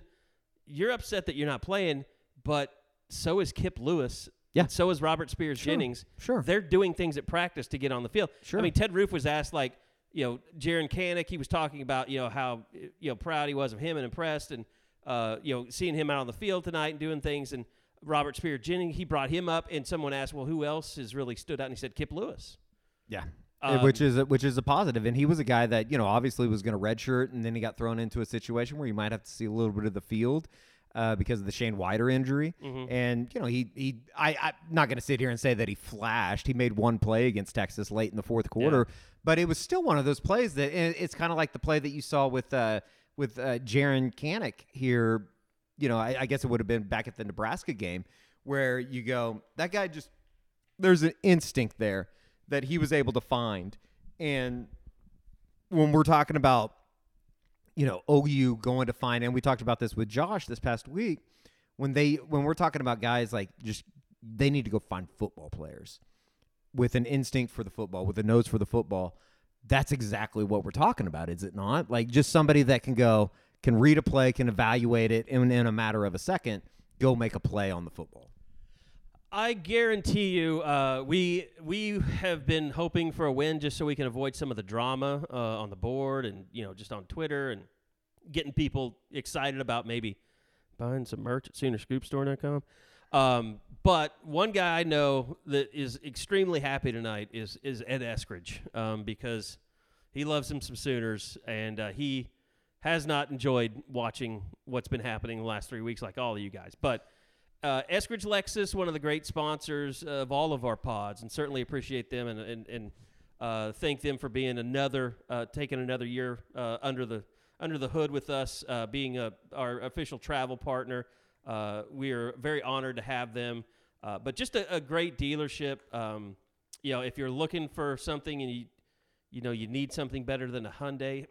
you're upset that you're not playing, but so is Kip Lewis. Yeah. so is Robert Spears Sure, Jennings. sure. They're doing things at practice to get on the field. Sure. I mean, Ted Roof was asked like, you know, Jaren Kanak, he was talking about, you know, how, you know, proud he was of him and impressed and, uh, you know, seeing him out on the field tonight and doing things. And Robert Spears Jennings, he brought him up and someone asked, well, who else has really stood out? And he said, Kip Lewis. Yeah. Um, which is a, which is a positive, and he was a guy that you know obviously was going to redshirt, and then he got thrown into a situation where you might have to see a little bit of the field uh, because of the Shane Whitter injury. Mm-hmm. And you know he he I I'm not going to sit here and say that he flashed. He made one play against Texas late in the fourth quarter, but it was still one of those plays that it's kind of like the play that you saw with uh, with uh, Jaren Kanak here. You know, I, I guess it would have been back at the Nebraska game where you go that guy just there's an instinct there that he was able to find. And when we're talking about, you know, OU going to find, and we talked about this with Josh this past week, when they when we're talking about guys like just they need to go find football players with an instinct for the football, with a nose for the football. That's exactly what we're talking about, is it not? Like just somebody that can go, can read a play, can evaluate it, and in a matter of a second, go make a play on the football. I guarantee you, uh, we we have been hoping for a win just so we can avoid some of the drama uh, on the board and you know just on Twitter and getting people excited about maybe buying some merch at SoonerScoopStore.com. Um, but one guy I know that is extremely happy tonight is is Ed Eskridge um, because he loves him some Sooners and uh, he has not enjoyed watching what's been happening the last three weeks like all of you guys, but uh, Eskridge Lexus, one of the great sponsors of all of our pods, and certainly appreciate them and and, and uh, thank them for being another uh, taking another year uh, under the under the hood with us, uh, being a, our official travel partner. Uh, we are very honored to have them, but just a, a great dealership. Um, you know, if you're looking for something and you you know you need something better than a Hyundai.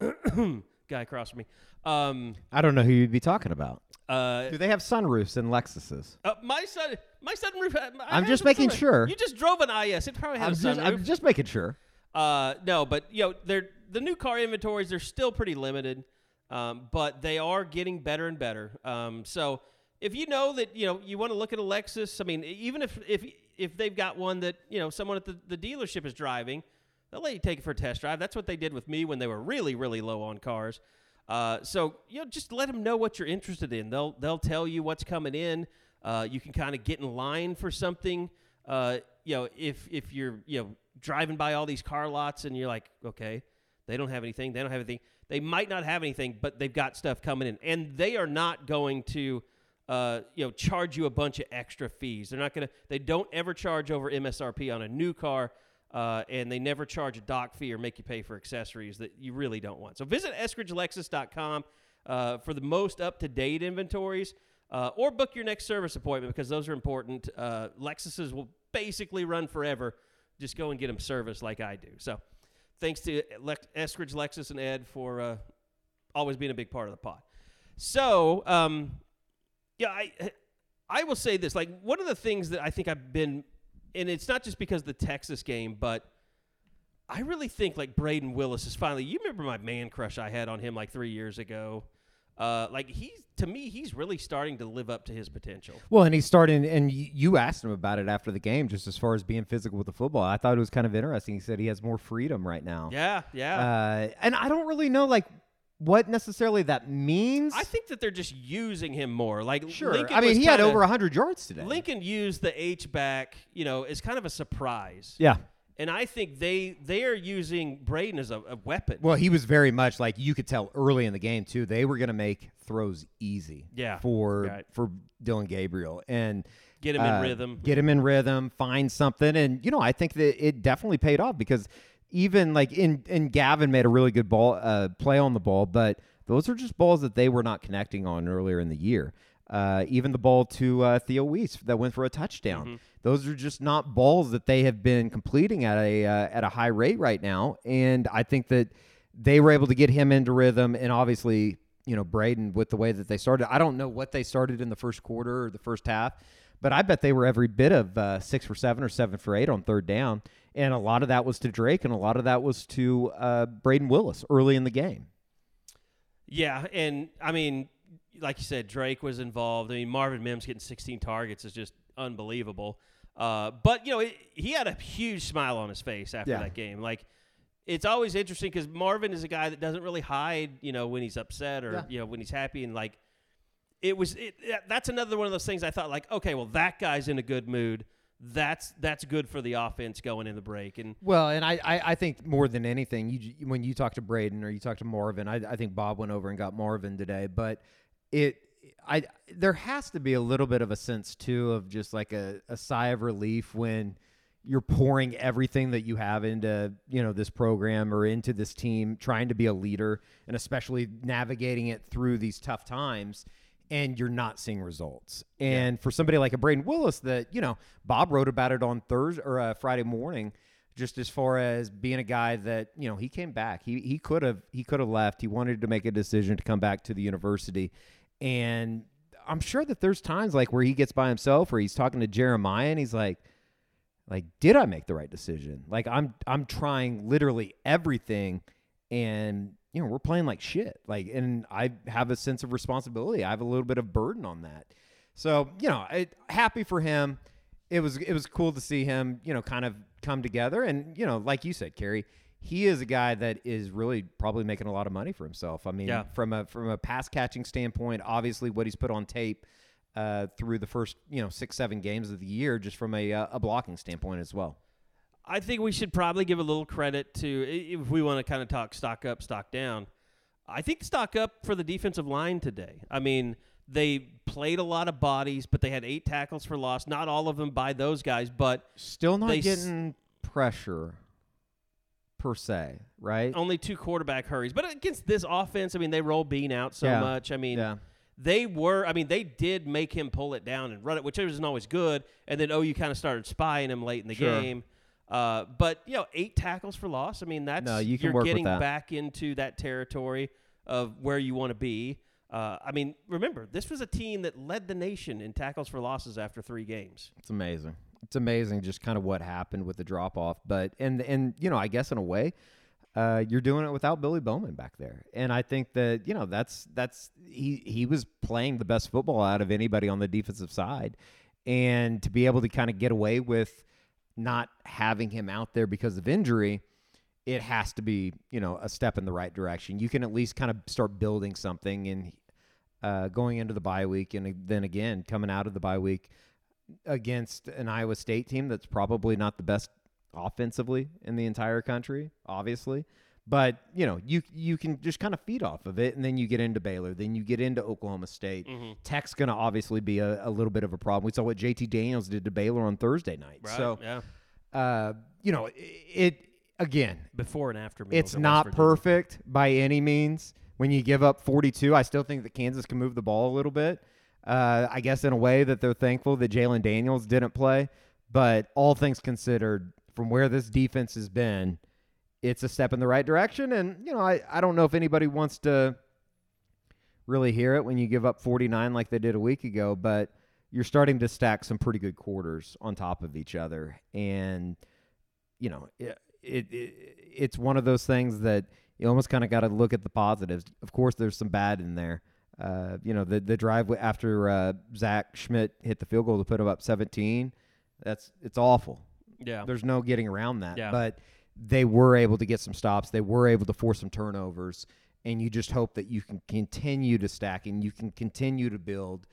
Guy across from me. Um, I don't know who you'd be talking about. Uh, Do they have sunroofs in Lexuses? Uh, my son, my sunroof. I I'm had just making sunroof. sure. You just drove an IS. It probably had I'm a just, sunroof. I'm just making sure. uh, no, but you know, they're the new car inventories. They're still pretty limited, um, but they are getting better and better. Um, so if you know that you know you want to look at a Lexus, I mean, even if if if they've got one that you know someone at the, the dealership is driving, they'll let you take it for a test drive. That's what they did with me when they were really really low on cars. Uh, so you know, just let them know what you're interested in. They'll they'll tell you what's coming in. Uh, you can kind of get in line for something. Uh, you know, if if you're you know driving by all these car lots and you're like, okay, they don't have anything. They don't have anything. They might not have anything, but they've got stuff coming in, and they are not going to. Uh, you know, charge you a bunch of extra fees. They're not gonna. They don't ever charge over MSRP on a new car. Uh, and they never charge a dock fee or make you pay for accessories that you really don't want. So visit EskridgeLexus.com uh, for the most up to date inventories uh, or book your next service appointment because those are important. Uh, Lexuses will basically run forever. Just go and get them serviced like I do. So thanks to Lex- Eskridge, Lexus, and Ed for uh, always being a big part of the pod. So, um, yeah, I, I will say this. Like, one of the things that I think I've been and it's not just because of the Texas game, but I really think like Brayden Willis is finally. You remember my man crush I had on him like three years ago. Uh, like he's to me, he's really starting to live up to his potential. Well, and he's starting, and you asked him about it after the game, just as far as being physical with the football. I thought it was kind of interesting. He said he has more freedom right now. Yeah, yeah. Uh, and I don't really know like what necessarily that means. I think that they're just using him more. Like sure. Lincoln I mean, he had kinda- over hundred yards today. Lincoln used the H back, you know, as kind of a surprise. Yeah. And I think they they are using Brayden as a, a weapon. Well, he was very much like you could tell early in the game too. They were going to make throws easy. Yeah. For Right. for Dillon Gabriel and Get him in uh, rhythm. Get him in rhythm. Find something, and you know I think that it definitely paid off because even like in and Gavin made a really good ball uh, play on the ball, but those are just balls that they were not connecting on earlier in the year. Uh, even the ball to uh, Theo Wease that went for a touchdown. Mm-hmm. Those are just not balls that they have been completing at a uh, at a high rate right now. And I think that they were able to get him into rhythm, and obviously, you know, Brayden with the way that they started. I don't know what they started in the first quarter or the first half, but I bet they were every bit of uh, six for seven or seven for eight on third down, and a lot of that was to Drake, and a lot of that was to uh, Brayden Willis early in the game. Yeah, and I mean, like you said, Drake was involved. I mean, Marvin Mims getting 16 targets is just unbelievable. Uh, but you know, it, he had a huge smile on his face after Yeah. that game. Like it's always interesting because Marvin is a guy that doesn't really hide, you know, when he's upset or Yeah. you know when he's happy, and like it was. It, that's another one of those things I thought like, okay, well that guy's in a good mood. That's that's good for the offense going in the break, and Well, and I, I, I think more than anything, you when you talk to Brayden or you talk to Marvin, I, I think Bob went over and got Marvin today, but it, I, there has to be a little bit of a sense too of just like a, a sigh of relief when you're pouring everything that you have into you know this program or into this team, trying to be a leader, and especially navigating it through these tough times and you're not seeing results. And for somebody like a Brayden Willis, that you know, Bob wrote about it on Thursday or uh, Friday morning, just as far as being a guy that you know he came back. He he could have he could have left. He wanted to make a decision to come back to the university, and I'm sure that there's times like where he gets by himself or he's talking to Jeremiah and he's like. Like, did I make the right decision? Like, I'm I'm trying literally everything, and you know we're playing like shit. Like and i have a sense of responsibility. I have a little bit of burden on that. So you know I, happy for him. It was it was cool to see him you know kind of come together. And you know like you said Kerry he is a guy that is really probably making a lot of money for himself. I mean Yeah. from a from a pass catching standpoint obviously what he's put on tape uh, through the first you know six seven games of the year just from a, uh, a blocking standpoint as well I think we should probably give a little credit to if we want to kind of talk stock up, stock down. I think stock up for the defensive line today. I mean, they played a lot of bodies, but they had eight tackles for loss. Not all of them by those guys, but still not They s- getting pressure per se right only two quarterback hurries. But against this offense, I mean, they roll Bean out so Yeah. much. I mean, Yeah. they were. I mean, they did make him pull it down and run it, which isn't always good. And then oh, you kind of started spying him late in the Sure. game. Uh, but you know, eight tackles for loss. I mean, that's No, you can you're work with getting that. back into that territory of where you want to be. Uh, I mean, remember, this was a team that led the nation in tackles for losses after three games. It's amazing. It's amazing just kind of what happened with the drop off. But and and you know, I guess in a way, uh, you're doing it without Billy Bowman back there. And I think that, you know, that's that's he he was playing the best football out of anybody on the defensive side. And to be able to kind of get away with not having him out there because of injury, it has to be, you know, a step in the right direction. You can at least kind of start building something and uh, going into the bye week and then again coming out of the bye week against an Iowa State team that's probably not the best offensively in the entire country, obviously. But you know, you you can just kind of feed off of it, and then you get into Baylor, then you get into Oklahoma State. Tech's going to obviously be a, a little bit of a problem. We saw what JT Daniels did to Baylor on Thursday night. So, yeah, uh, you know, it again, before and after. it's not perfect by any means. When you give up 42, I still think that Kansas can move the ball a little bit. Uh, I guess in a way that they're thankful that Jalon Daniels didn't play. But all things considered, from where this defense has been, it's a step in the right direction. And, you know, I, I don't know if anybody wants to really hear it when you give up 49 like they did a week ago, but you're starting to stack some pretty good quarters on top of each other. And, you know, it, it, it it's one of those things that you almost kind of got to look at the positives. Of course, there's some bad in there. Uh, you know, the the drive after uh, Zach Schmit hit the field goal to put him up 17. That's it's awful. Yeah, There's no getting around that. Yeah. But they were able to get some stops. They were able to force some turnovers, and you just hope that you can continue to stack and you can continue to build.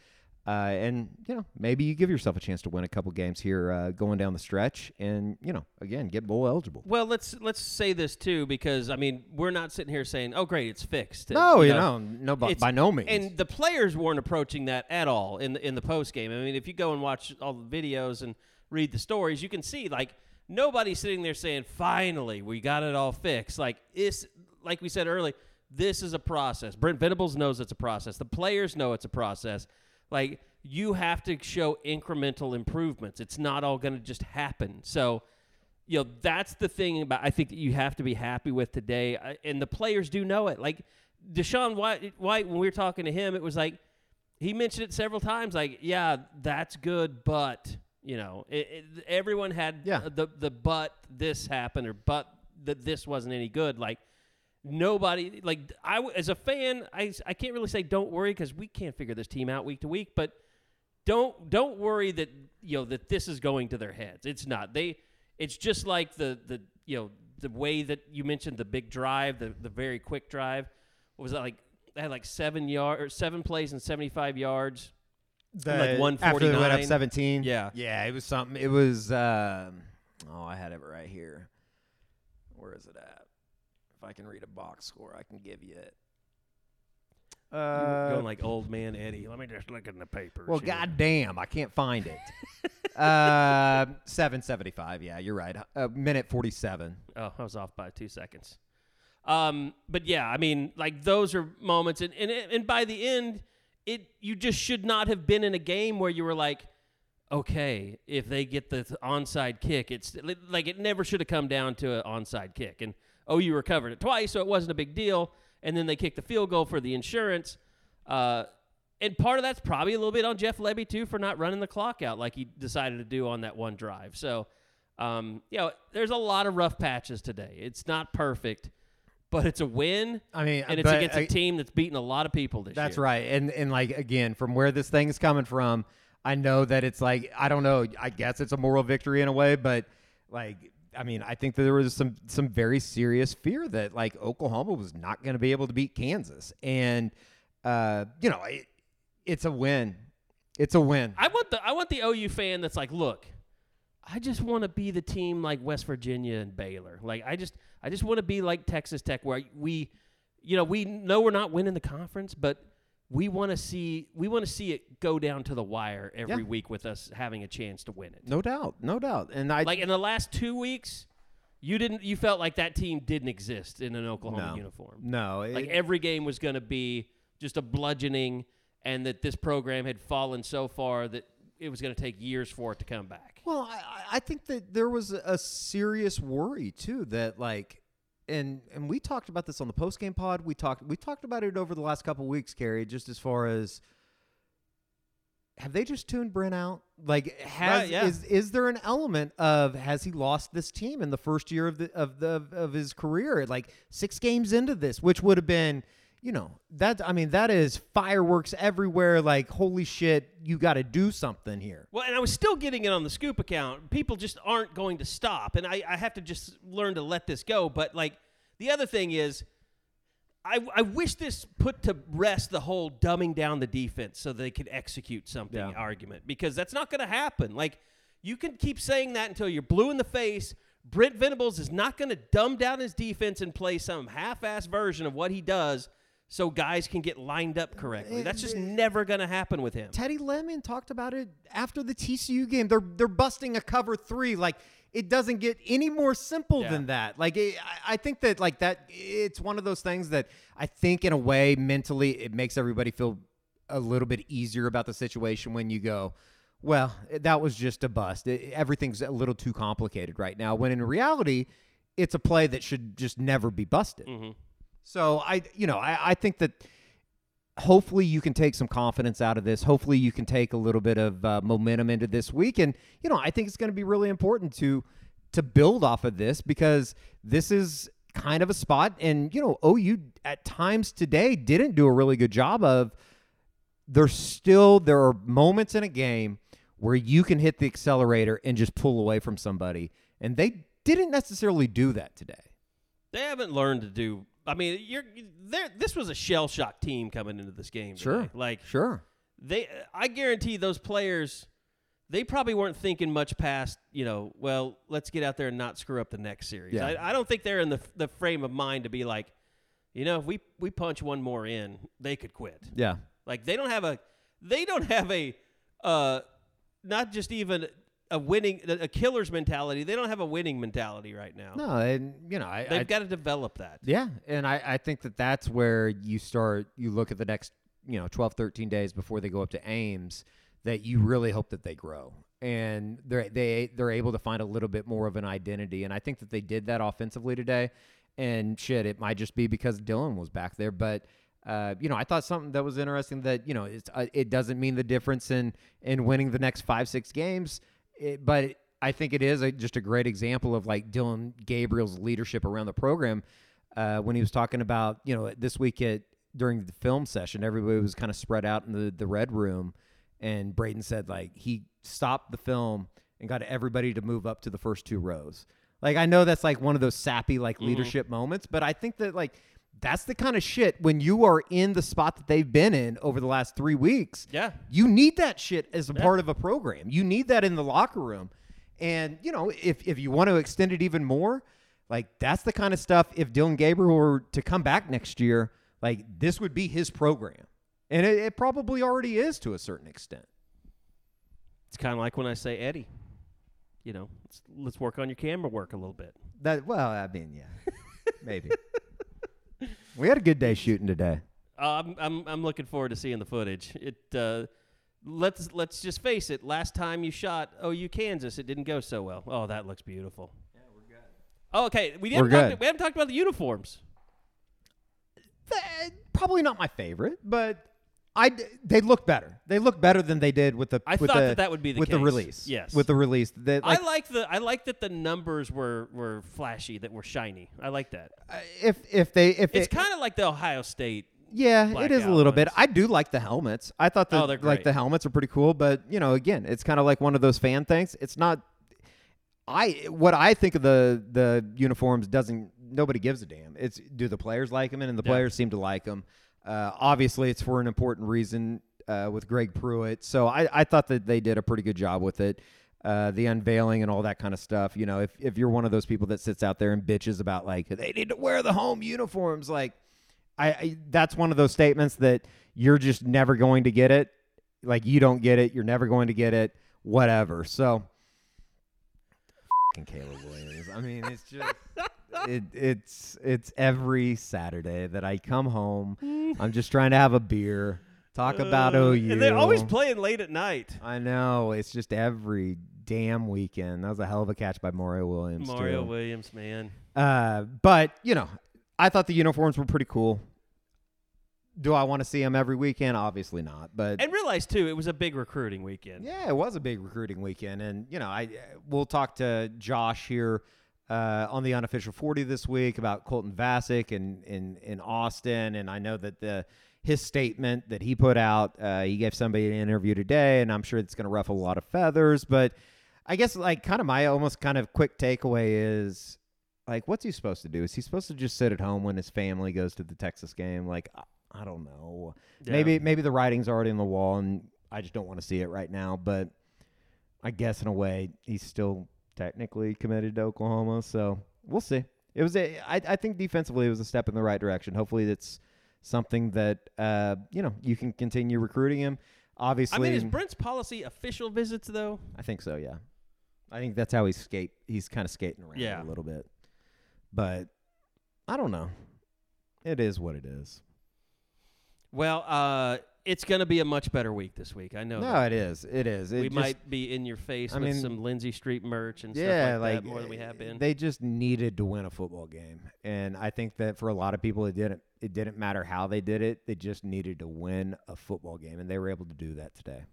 Uh, and you know maybe you give yourself a chance to win a couple games here uh, going down the stretch, and you know again get bowl eligible. Well, let's let's say this too, because I mean, we're not sitting here saying, "Oh, great, it's fixed." No, you know, no, by, by no means. And the players weren't approaching that at all in the, in the post game. I mean, if you go and watch all the videos and read the stories, you can see like nobody's sitting there saying, "Finally, we got it all fixed." Like it's like we said earlier, this is a process. Brent Venables knows it's a process. The players know it's a process. Like you have to show incremental improvements. It's not all going to just happen. So you know that's the thing about I think that you have to be happy with today, I- and the players do know it. Like DaShaun White, White, when we were talking to him, it was like he mentioned it several times. Like, yeah, that's good, but you know, it, it, everyone had Yeah. the the but this happened or but that this wasn't any good. Like nobody, like I as a fan, I I can't really say don't worry because we can't figure this team out week to week, but don't don't worry that you know that this is going to their heads. It's not. They it's just like the the you know the way that you mentioned the big drive, the the very quick drive, what was that like? They had like seven yard or seven plays and seventy five yards. Like after they went up 149. 17. Yeah. yeah, it was something. It was. Um, oh, I had it right here. Where is it at? If I can read a box score, I can give you it. Uh, going like old man Eddie. Let me just look in the papers. well, here. goddamn, I can't find it. uh, seven seventy five. Yeah, you're right. A minute forty seven. Oh, I was off by two seconds. Um, but yeah, I mean, like those are moments, and and and by the end, it you just should not have been in a game where you were like, okay, if they get the onside kick, it's like it never should have come down to an onside kick, and oh, you recovered it twice, so it wasn't a big deal, and then they kicked the field goal for the insurance. Uh, and part of that's probably a little bit on Jeff Lebby too for not running the clock out like he decided to do on that one drive. So, um, you know, there's a lot of rough patches today. It's not perfect, but it's a win. I mean, and it's against a I- team that's beaten a lot of people this That's year. That's right. And and like again, from where this thing is coming from, I know that it's like I don't know. I guess it's a moral victory in a way, but like I mean, I think that there was some some very serious fear that like Oklahoma was not going to be able to beat Kansas, and uh, you know, it, it's a win. It's a win. I want the I want the OU fan that's like, look, I just want to be the team like West Virginia and Baylor. Like I just I just want to be like Texas Tech where we you know, we know we're not winning the conference, but we want to see we want to see it go down to the wire every Yeah. week with us having a chance to win it. No doubt, no doubt. And I Like in the last 2 weeks, you didn't you felt like that team didn't exist in an Oklahoma no, uniform. No, Like every game was going to be just a bludgeoning and that this program had fallen so far that it was going to take years for it to come back. Well, I, I- I think that there was a serious worry too that like, and and we talked about this on the post game pod. We talked we talked about it over the last couple weeks, Carrie. Just as far as have they just tuned Brent out? Like, has Right, yeah. is is there an element of has he lost this team in the first year of the of the of his career? Like six games into this, which would have been. You know that I mean that is fireworks everywhere. Like holy shit, you got to do something here. Well, and I was still getting it on the scoop account. People just aren't going to stop. And I, I have to just learn to let this go. But, like, the other thing is, I, I wish this put to rest the whole dumbing down the defense so they could execute something Yeah. argument because that's not going to happen. Like, you can keep saying that until you're blue in the face. Brent Venables is not going to dumb down his defense and play some half ass version of what he does so guys can get lined up correctly. That's just never going to happen with him. Teddy Lehman talked about it after the TCU game. They're they're busting a cover three. Like it doesn't get any more simple Yeah. than that. Like it, I think that like that. It's one of those things that I think in a way mentally it makes everybody feel a little bit easier about the situation when you go. Well, that was just a bust. It- everything's a little too complicated right now. When in reality, it's a play that should just never be busted. Mm-hmm. So I, you know, I, I think that hopefully you can take some confidence out of this. Hopefully you can take a little bit of uh, momentum into this week, and you know, I think it's going to be really important to to build off of this because this is kind of a spot, and you know, OU at times today didn't do a really good job of. There's still there are moments in a game where you can hit the accelerator and just pull away from somebody, and they didn't necessarily do that today. They haven't learned to do. I mean, you're there. This was a shell shock team coming into this game. today. like sure. they. I guarantee those players. They probably weren't thinking much past, you know. Well, let's get out there and not screw up the next series. Yeah. I, I don't think they're in the the frame of mind to be like, you know, if we we punch one more in, they could quit. Yeah. Like they don't have a they don't have a uh not just even a winning a killer's mentality. They don't have a winning mentality right now. No, and you know, I, They've I got to develop that. Yeah, and I, I think that that's where you start. You look at the next, you know, 12, 13 days before they go up to Ames, that you really hope that they grow and they're they they're able to find a little bit more of an identity. And I think that they did that offensively today. And shit, it might just be because Dillon was back there, but. Uh, you know, I thought something that was interesting that you know it's, uh, it doesn't mean the difference in in winning the next five six games, it, but I think it is a, just a great example of like Dillon Gabriel's leadership around the program uh, when he was talking about you know this week at during the film session everybody was kind of spread out in the the red room and Brayden said like he stopped the film and got everybody to move up to the first two rows Like I know that's like one of those sappy like Mm-hmm. leadership moments, but I think that like that's the kind of shit when you are in the spot that they've been in over the last three weeks. Yeah. You need that shit as a part of a program. You need that in the locker room. And, you know, if, if you want to extend it even more, like that's the kind of stuff if Dillon Gabriel were to come back next year, like this would be his program. And it, it probably already is to a certain extent. It's kind of like when I say Eddie. You know, let's, let's work on your camera work a little bit. That well, I mean, yeah. Maybe. We had a good day shooting today. Uh, I'm, I'm I'm looking forward to seeing the footage. It uh, let's let's just face it. Last time you shot OU Kansas, it didn't go so well. Oh, that looks beautiful. Yeah, we're good. Oh, okay. We didn't. We're talk, good. we haven't talked about the uniforms. Th- Probably not my favorite, but I they look better. They look better than they did with the. I with thought the, that that would be the with the case. release. Yes. with the release. That like, I like the I like that the numbers were were flashy, that were shiny. I like that. Uh, if if they if It's it, kind of like the Ohio State. Yeah, it is a little bit. I do like the helmets. I thought the Oh, like the helmets are pretty cool, but you know, again, it's kind of like one of those fan things. It's not I what I think of the the uniforms doesn't nobody gives a damn. It's do the players like them and the Yeah. players seem to like them. Uh, obviously, it's for an important reason uh, with Greg Pruitt. So I, I thought that they did a pretty good job with it. Uh, the unveiling and all that kind of stuff. You know, if, if you're one of those people that sits out there and bitches about like they need to wear the home uniforms, like I, I that's one of those statements that you're just never going to get it. Like you don't get it, you're never going to get it. Whatever. So, Caleb Williams. I mean, it's just it, it's it's every Saturday that I come home. I'm just trying to have a beer, talk about Uh, OU. And they're always playing late at night. I know. It's just every damn weekend. That was a hell of a catch by Mario Williams. Mario too. Williams, man. Uh, but you know, I thought the uniforms were pretty cool. Do I want to see them every weekend? Obviously not. But And realize too, it was a big recruiting weekend. yeah, it was a big recruiting weekend, and you know, I we'll talk to Josh here uh, on the unofficial forty this week about Colton Vasek and in in Austin, and I know that the his statement that he put out, uh, he gave somebody an interview today, and I'm sure it's going to ruffle a lot of feathers, but. I guess like kind of my almost kind of quick takeaway is like what's he supposed to do? Is he supposed to just sit at home when his family goes to the Texas game? Like I, I don't know. Yeah. Maybe maybe the writing's already on the wall and I just don't want to see it right now, but I guess in a way he's still technically committed to Oklahoma, so we'll see. It was a I, I think defensively it was a step in the right direction. Hopefully it's something that uh, you know, you can continue recruiting him. Obviously I mean, is Brent's policy official visits though? I think so, yeah. I think that's how he's skate. He's kind of skating around Yeah. a little bit, but I don't know. It is what it is. Well, uh, it's going to be a much better week this week. I know. No, that. it is. It is. It we just- might be in your face I with mean, some Lindsay Street merch and yeah, stuff like, like that more than we have been. They just needed to win a football game, and I think that for a lot of people, it didn't. It didn't matter how they did it. They just needed to win a football game, and they were able to do that today.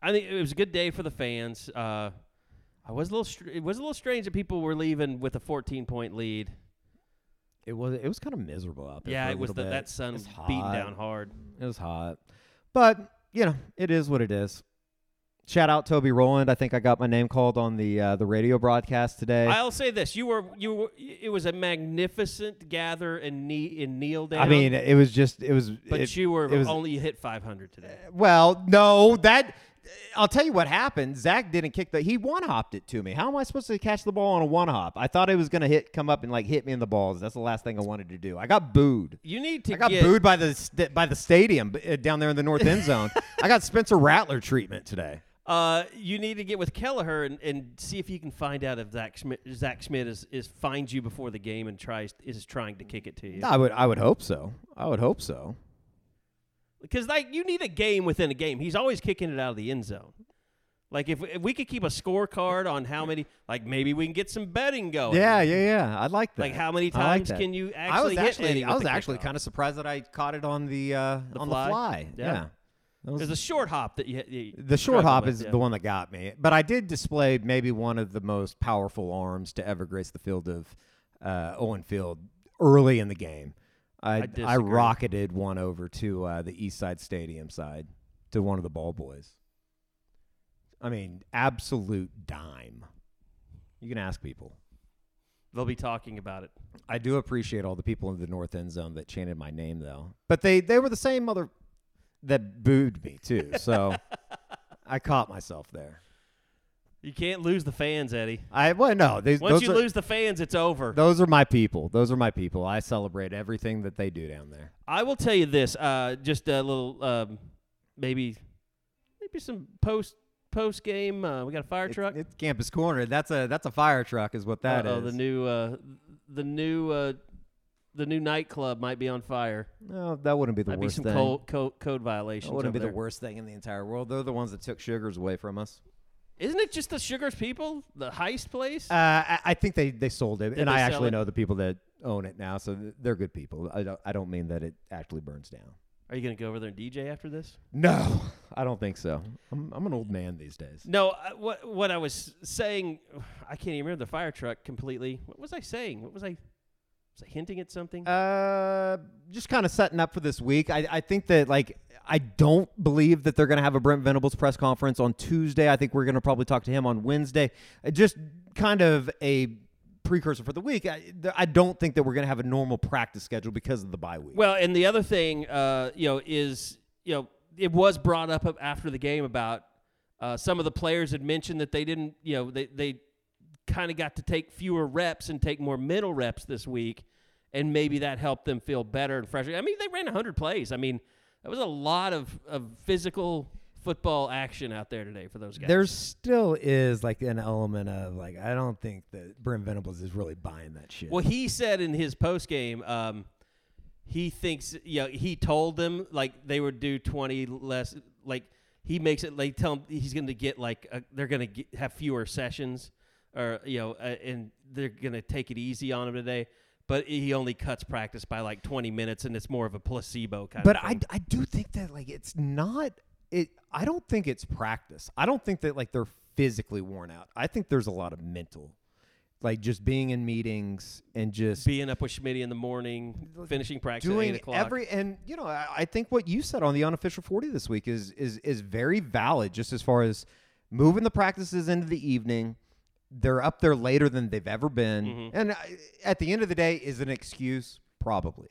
I think it was a good day for the fans. Uh, I was a little. Str- it was a little strange that people were leaving with a 14 point lead. It was. It was kind of miserable out there. Yeah, it was the, that sun beating down hard. It was hot, but you know, it is what it is. Shout out Toby Rowland. I think I got my name called on the uh, the radio broadcast today. I'll say this: you were you were. It was a magnificent gather and knee and kneel down. I mean, it was just it was. but it, you were it was, only you hit 500 today. Well, no, that I'll tell you what happened. Zach didn't kick the. He one hopped it to me. How am I supposed to catch the ball on a one hop? I thought it was gonna hit, come up and like hit me in the balls. That's the last thing I wanted to do. I got booed. You need to I got get, booed by the st- by the stadium uh, down there in the north end zone. I got Spencer Rattler treatment today. Uh, you need to get with Kelleher and, and see if you can find out if Zach Schmit, Zach Schmit is, is finds you before the game and tries is trying to kick it to you. I would I would hope so. I would hope so. Because like you need a game within a game. He's always kicking it out of the end zone. Like if, if we could keep a scorecard on how many, like maybe we can get some betting going. Yeah, yeah, yeah. I like that. Like how many I like times that. can you I was actually hit actually Eddie I with was the actually kickoff? kind of surprised that I caught it on the uh, The on fly? the fly. Yeah. Yeah. That was- There's a short hop that you, you the short struggle hop with, is yeah. the one that got me, but I did display maybe one of the most powerful arms to ever grace the field of uh, Owen Field early in the game. I, I, disagree. rocketed one over to uh, the East Side Stadium side to one of the ball boys. I mean, absolute dime. You can ask people. they'll be talking about it. I do appreciate all the people in the north end zone that chanted my name though. But they they were the same mother that booed me too. So I caught myself there. You can't lose the fans, Eddie. I well no, they, Once you are, lose the fans, it's over. those are my people. Those are my people. I celebrate everything that they do down there. I will tell you this. Uh, just a little, um, maybe, maybe some post post game. Uh, we got a fire truck. it's Campus Corner. That's a that's a fire truck, is what that is. Uh-oh, the new, uh, the new, uh, the new nightclub might be on fire. no, that wouldn't be the Might be worst some thing. code, code, code violations. that wouldn't be over the worst thing in the entire world. They're the ones that took sugars away from us. Isn't it just the Sugars people, the heist place? Uh, I, I think they, they sold it, Did and they I sell actually it? know the people that own it now, so th- they're good people. I don't I don't mean that it actually burns down. Are you gonna go over there and DJ after this? No, I don't think so. I'm I'm an old man these days. No. uh, What what I was saying, I can't even remember the fire truck completely. What was I saying? What was I? Was I hinting at something? Uh, just kind of setting up for this week. I, I think that like I don't believe that they're going to have a Brent Venables press conference on Tuesday. I think we're going to probably talk to him on Wednesday. Uh, Just kind of a precursor for the week. I, I don't think that we're going to have a normal practice schedule because of the bye week. Well, and the other thing, uh, you know, is you know, it was brought up after the game about uh, some of the players had mentioned that they didn't, you know, they they kind of got to take fewer reps and take more mental reps this week, and maybe that helped them feel better and fresher. I mean, they ran 100 plays. I mean, that was a lot of of physical football action out there today for those guys. there still is like an element of like I don't think that Brent Venables is really buying that shit. Well, he said in his post game, um, he thinks, you know, he told them like they would do twenty less. Like he makes it, like tell him he's going to get like a, they're going to have fewer sessions, or you know, uh, and they're going to take it easy on him today. But he only cuts practice by like twenty minutes, and it's more of a placebo kind but of. I. I do think that like it's not it I don't think it's practice. I don't think that like they're physically worn out. I think there's a lot of mental like just being in meetings and just being up with Schmidt in the morning, finishing practice at eight o'clock. every and you know I, I think what you said on the unofficial 40 this week is is is very valid just as far as moving the practices into the evening they're up there later than they've ever been Mm-hmm. and at the end of the day is an excuse probably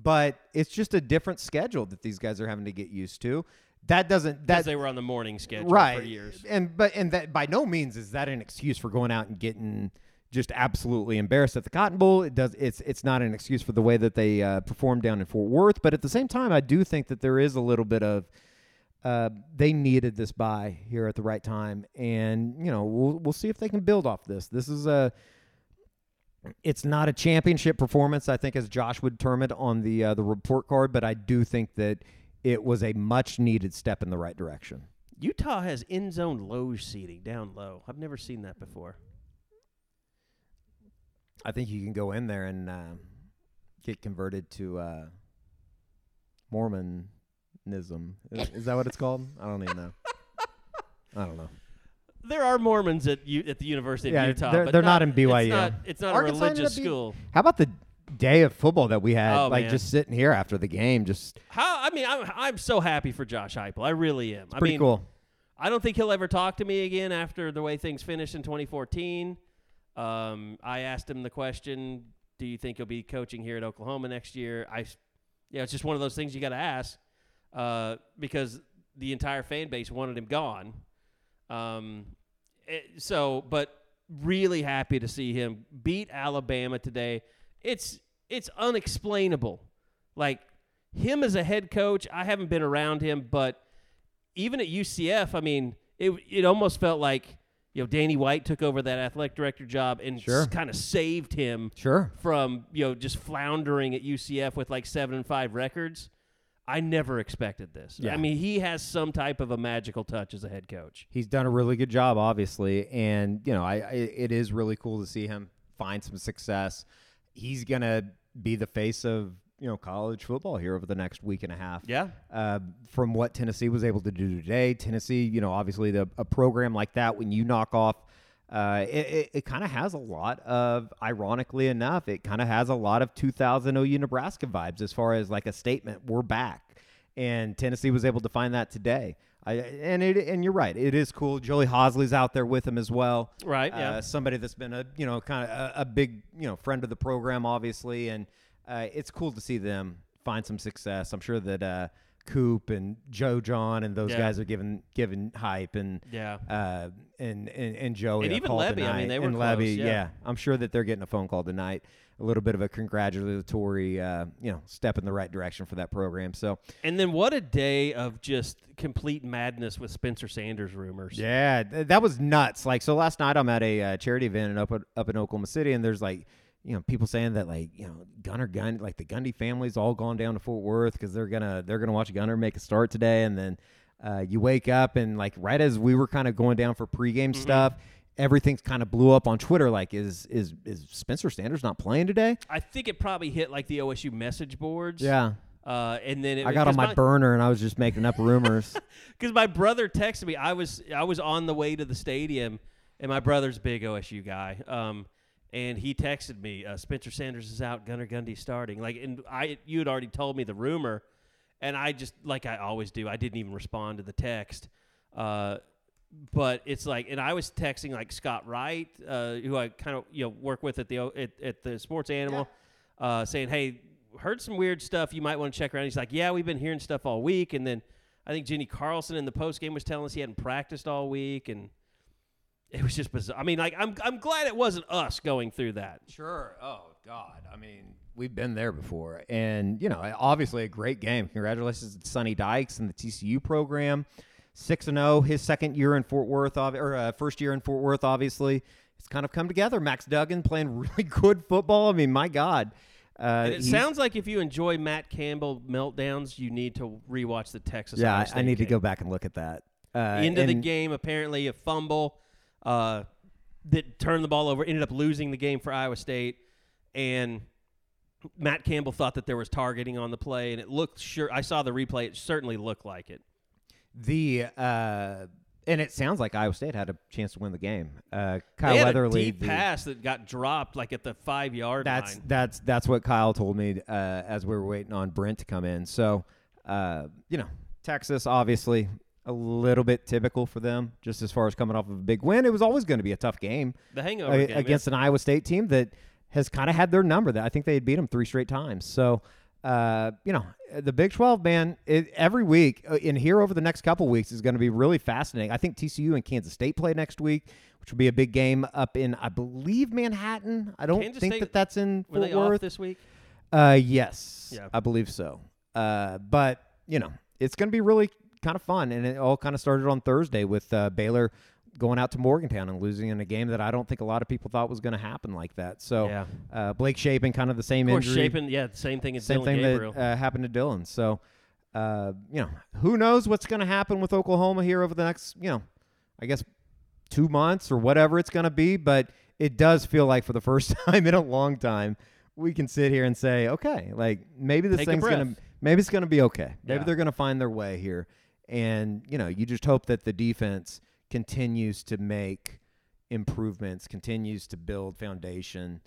but it's just a different schedule that these guys are having to get used to that doesn't that they were on the morning schedule right for years. and but and that by no means is that an excuse for going out and getting just absolutely embarrassed at the Cotton Bowl. It does. It's it's not an excuse for the way that they uh, performed down in Fort Worth. But at the same time, I do think that there is a little bit of uh, they needed this bye here at the right time, and you know we'll we'll see if they can build off this. This is a it's not a championship performance, I think, as Josh would term it on the uh, the report card. But I do think that it was a much needed step in the right direction. Utah has end zone loge seating down low. I've never seen that before. I think you can go in there and uh, get converted to uh, Mormonism. Is, is that what it's called? I don't even know. I don't know. There are Mormons at U- at the University Yeah, of Utah. they're- but they're not in It's BYU. not, it's not Arkansas a ended religious up being- school. How about the day of football that we had? Oh, like man. just sitting here after the game, just How? I mean, I'm I'm so happy for Josh Heupel. I really am. I pretty mean, cool. I don't think he'll ever talk to me again after the way things finished in 2014. Um, I asked him the question, "Do you think he'll be coaching here at Oklahoma next year?" I, yeah, it's just one of those things you got to ask uh, because the entire fan base wanted him gone. Um, it- so, but really happy to see him beat Alabama today. It's it's unexplainable. Like him as a head coach, I haven't been around him, but even at UCF, I mean, it it almost felt like you know Danny White took over that athletic director job and Sure. kind of saved him Sure. from you know just floundering at UCF with like seven and five records. I never expected this. Yeah. I mean, he has some type of a magical touch as a head coach. He's done a really good job, obviously, and you know, I, I it is really cool to see him find some success. He's gonna be the face of you know college football here over the next week and a half. Yeah. Uh, from what Tennessee was able to do today, Tennessee, you know, obviously the a program like that when you knock off. Uh, it it, it kind of has a lot of, ironically enough, it kind of has a lot of 2000 OU Nebraska vibes as far as like a statement, we're back. And Tennessee was able to find that today. I and it and you're right. It is cool. Joey Halzle's out there with him as well. Right, yeah. Uh, somebody that's been a you know kind of a, a big you know friend of the program, obviously, and uh, it's cool to see them find some success. I'm sure that uh, Coop and Joe John and those Yeah. guys are giving giving hype and Yeah. uh, and, and and Joey And even Lebby, I mean, they were and Lebby, close, yeah. I'm sure that they're getting a phone call tonight. A little bit of a congratulatory, uh, you know, step in the right direction for that program. So And then what a day of just complete madness with Spencer Sanders rumors. Yeah, th- that was nuts. Like, so last night I'm at a uh, charity event in up up in Oklahoma City, and there's like, you know, people saying that like, you know, Gunnar Gun, like the Gundy family's all gone down to Fort Worth because they're gonna they're gonna watch Gunnar make a start today, and then uh, you wake up and like right as we were kind of going down for pregame stuff. Everything's kind of blew up on Twitter. Like, is is is Spencer Sanders not playing today? I think it probably hit like the OSU message boards. Yeah, Uh, and then it, I got on 'cause my burner and I was just making up rumors. because my brother texted me. I was I was on the way to the stadium, and my brother's a big OSU guy. Um, and he texted me, uh, Spencer Sanders is out, Gunnar Gundy starting. Like, and I you had already told me the rumor, and I just like I always do. I didn't even respond to the text. Uh, but it's like, and I was texting like Scott Wright, uh, who I kind of you know work with at the at, at the Sports Animal, uh, saying, "Hey, heard some weird stuff. You might want to check around." He's like, "Yeah, we've been hearing stuff all week." And then I think Jenni Carlson in the post game was telling us he hadn't practiced all week, and it was just bizarre. I mean, like I'm I'm glad it wasn't us going through that. Sure. Oh God. I mean, we've been there before, and you know, obviously a great game. Congratulations to Sonny Dykes and the TCU program, six and zero. His second year in Fort Worth, or uh, first year in Fort Worth, obviously, it's kind of come together. Max Duggan playing really good football. I mean, my God. Uh, And it sounds like if you enjoy Matt Campbell meltdowns, you need to rewatch the Texas. Yeah, I, I need to go back and look at that. Uh, into the game. Apparently, a fumble uh, that turned the ball over, ended up losing the game for Iowa State, and Matt Campbell thought that there was targeting on the play, and it looked sure. I saw the replay; it certainly looked like it. The uh, and it sounds like Iowa State had a chance to win the game. Uh, Kyle Weatherly, a deep the- pass that got dropped like at the five yard That's line. that's that's what Kyle told me uh, as we were waiting on Brent to come in. So, uh, you know, Texas obviously a little bit typical for them, just as far as coming off of a big win. It was always going to be a tough game The hangover uh, game, yeah. against an Iowa State team that has kind of had their number. That I think they had beat them three straight times. So. Uh, you know, the Big 12, man, it, every week uh, in here over the next couple weeks is going to be really fascinating. I think TCU and Kansas State play next week, which will be a big game up in, I believe, Manhattan. I don't Kansas think State- that that's in Were Fort they Worth. off this week? Uh, yes. Yeah. I believe so. Uh, but you know, it's going to be really kind of fun, and it all kind of started on Thursday with uh, Baylor going out to Morgantown and losing in a game that I don't think a lot of people thought was going to happen like that. So, Yeah. uh, Blake Shapen, kind of the same Of course, injury, Shapen, yeah, same thing as same Dillon thing Gabriel. that uh, happened to Dillon. So, uh, you know, who knows what's going to happen with Oklahoma here over the next, you know, I guess two months or whatever it's going to be. But it does feel like for the first time in a long time, we can sit here and say, okay, like maybe this Take thing's going to, maybe it's going to be okay. Maybe Yeah. they're going to find their way here. And, you know, you just hope that the defense continues to make improvements, continues to build foundation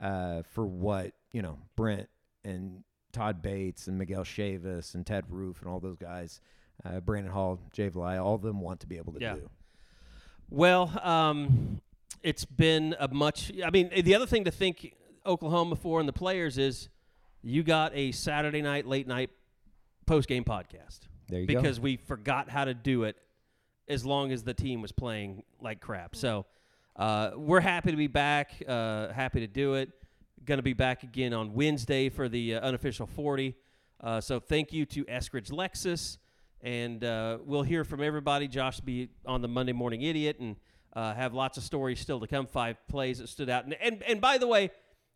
uh, for what, you know, Brent and Todd Bates and Miguel Chavis and Ted Roof and all those guys, uh, Brandon Hall, Jay Valai, all of them want to be able to Yeah. do. Well, um, it's been a much. I mean, the other thing to think Oklahoma for and the players is you got a Saturday night, late night post game podcast. There you go. because we forgot how to do it as long as the team was playing like crap. So uh, we're happy to be back. Uh, happy to do it. Going to be back again on Wednesday for the uh, unofficial 40. Uh, so thank you to Eskridge Lexus. And uh, we'll hear from everybody. Josh will be on the Monday Morning Idiot and uh, have lots of stories still to come. Five plays that stood out. And, and, and by the way,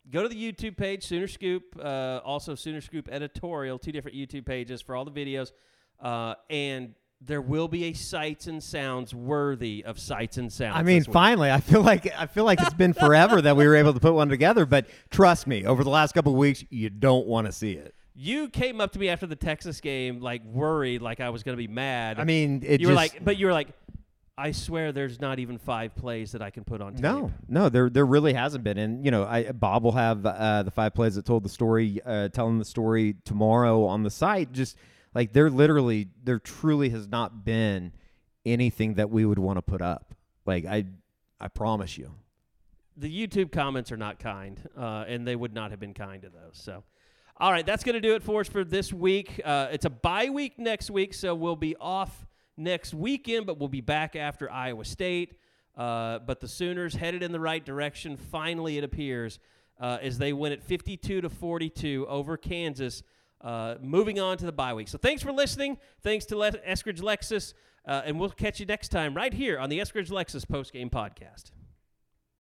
go to the YouTube page, Sooner Scoop, also Sooner Scoop Editorial, two different YouTube pages for all the videos. Uh, and there will be a sights and sounds worthy of sights and sounds. I mean, finally, I feel like I feel like it's been forever that we were able to put one together. But trust me, over the last couple of weeks, you don't want to see it. You came up to me after the Texas game, like worried, like I was going to be mad. I mean, it you were like, but you were like, I swear, there's not even five plays that I can put on. Tape. No, no, there there really hasn't been. And you know, I Bob will have uh, the five plays that told the story, uh, telling the story tomorrow on the site. Just Like there literally, there truly has not been anything that we would want to put up. Like I, I promise you. The YouTube comments are not kind, uh, and they would not have been kind to those. So, all right, that's going to do it for us for this week. Uh, it's a bye week next week, so we'll be off next weekend, but we'll be back after Iowa State. Uh, but the Sooners headed in the right direction. Finally, it appears uh, as they win at 52 to 42 over Kansas. Uh, moving on to the bye week. So thanks for listening. Thanks to Le- Eskridge Lexus, uh, and we'll catch you next time right here on the Eskridge Lexus post game podcast.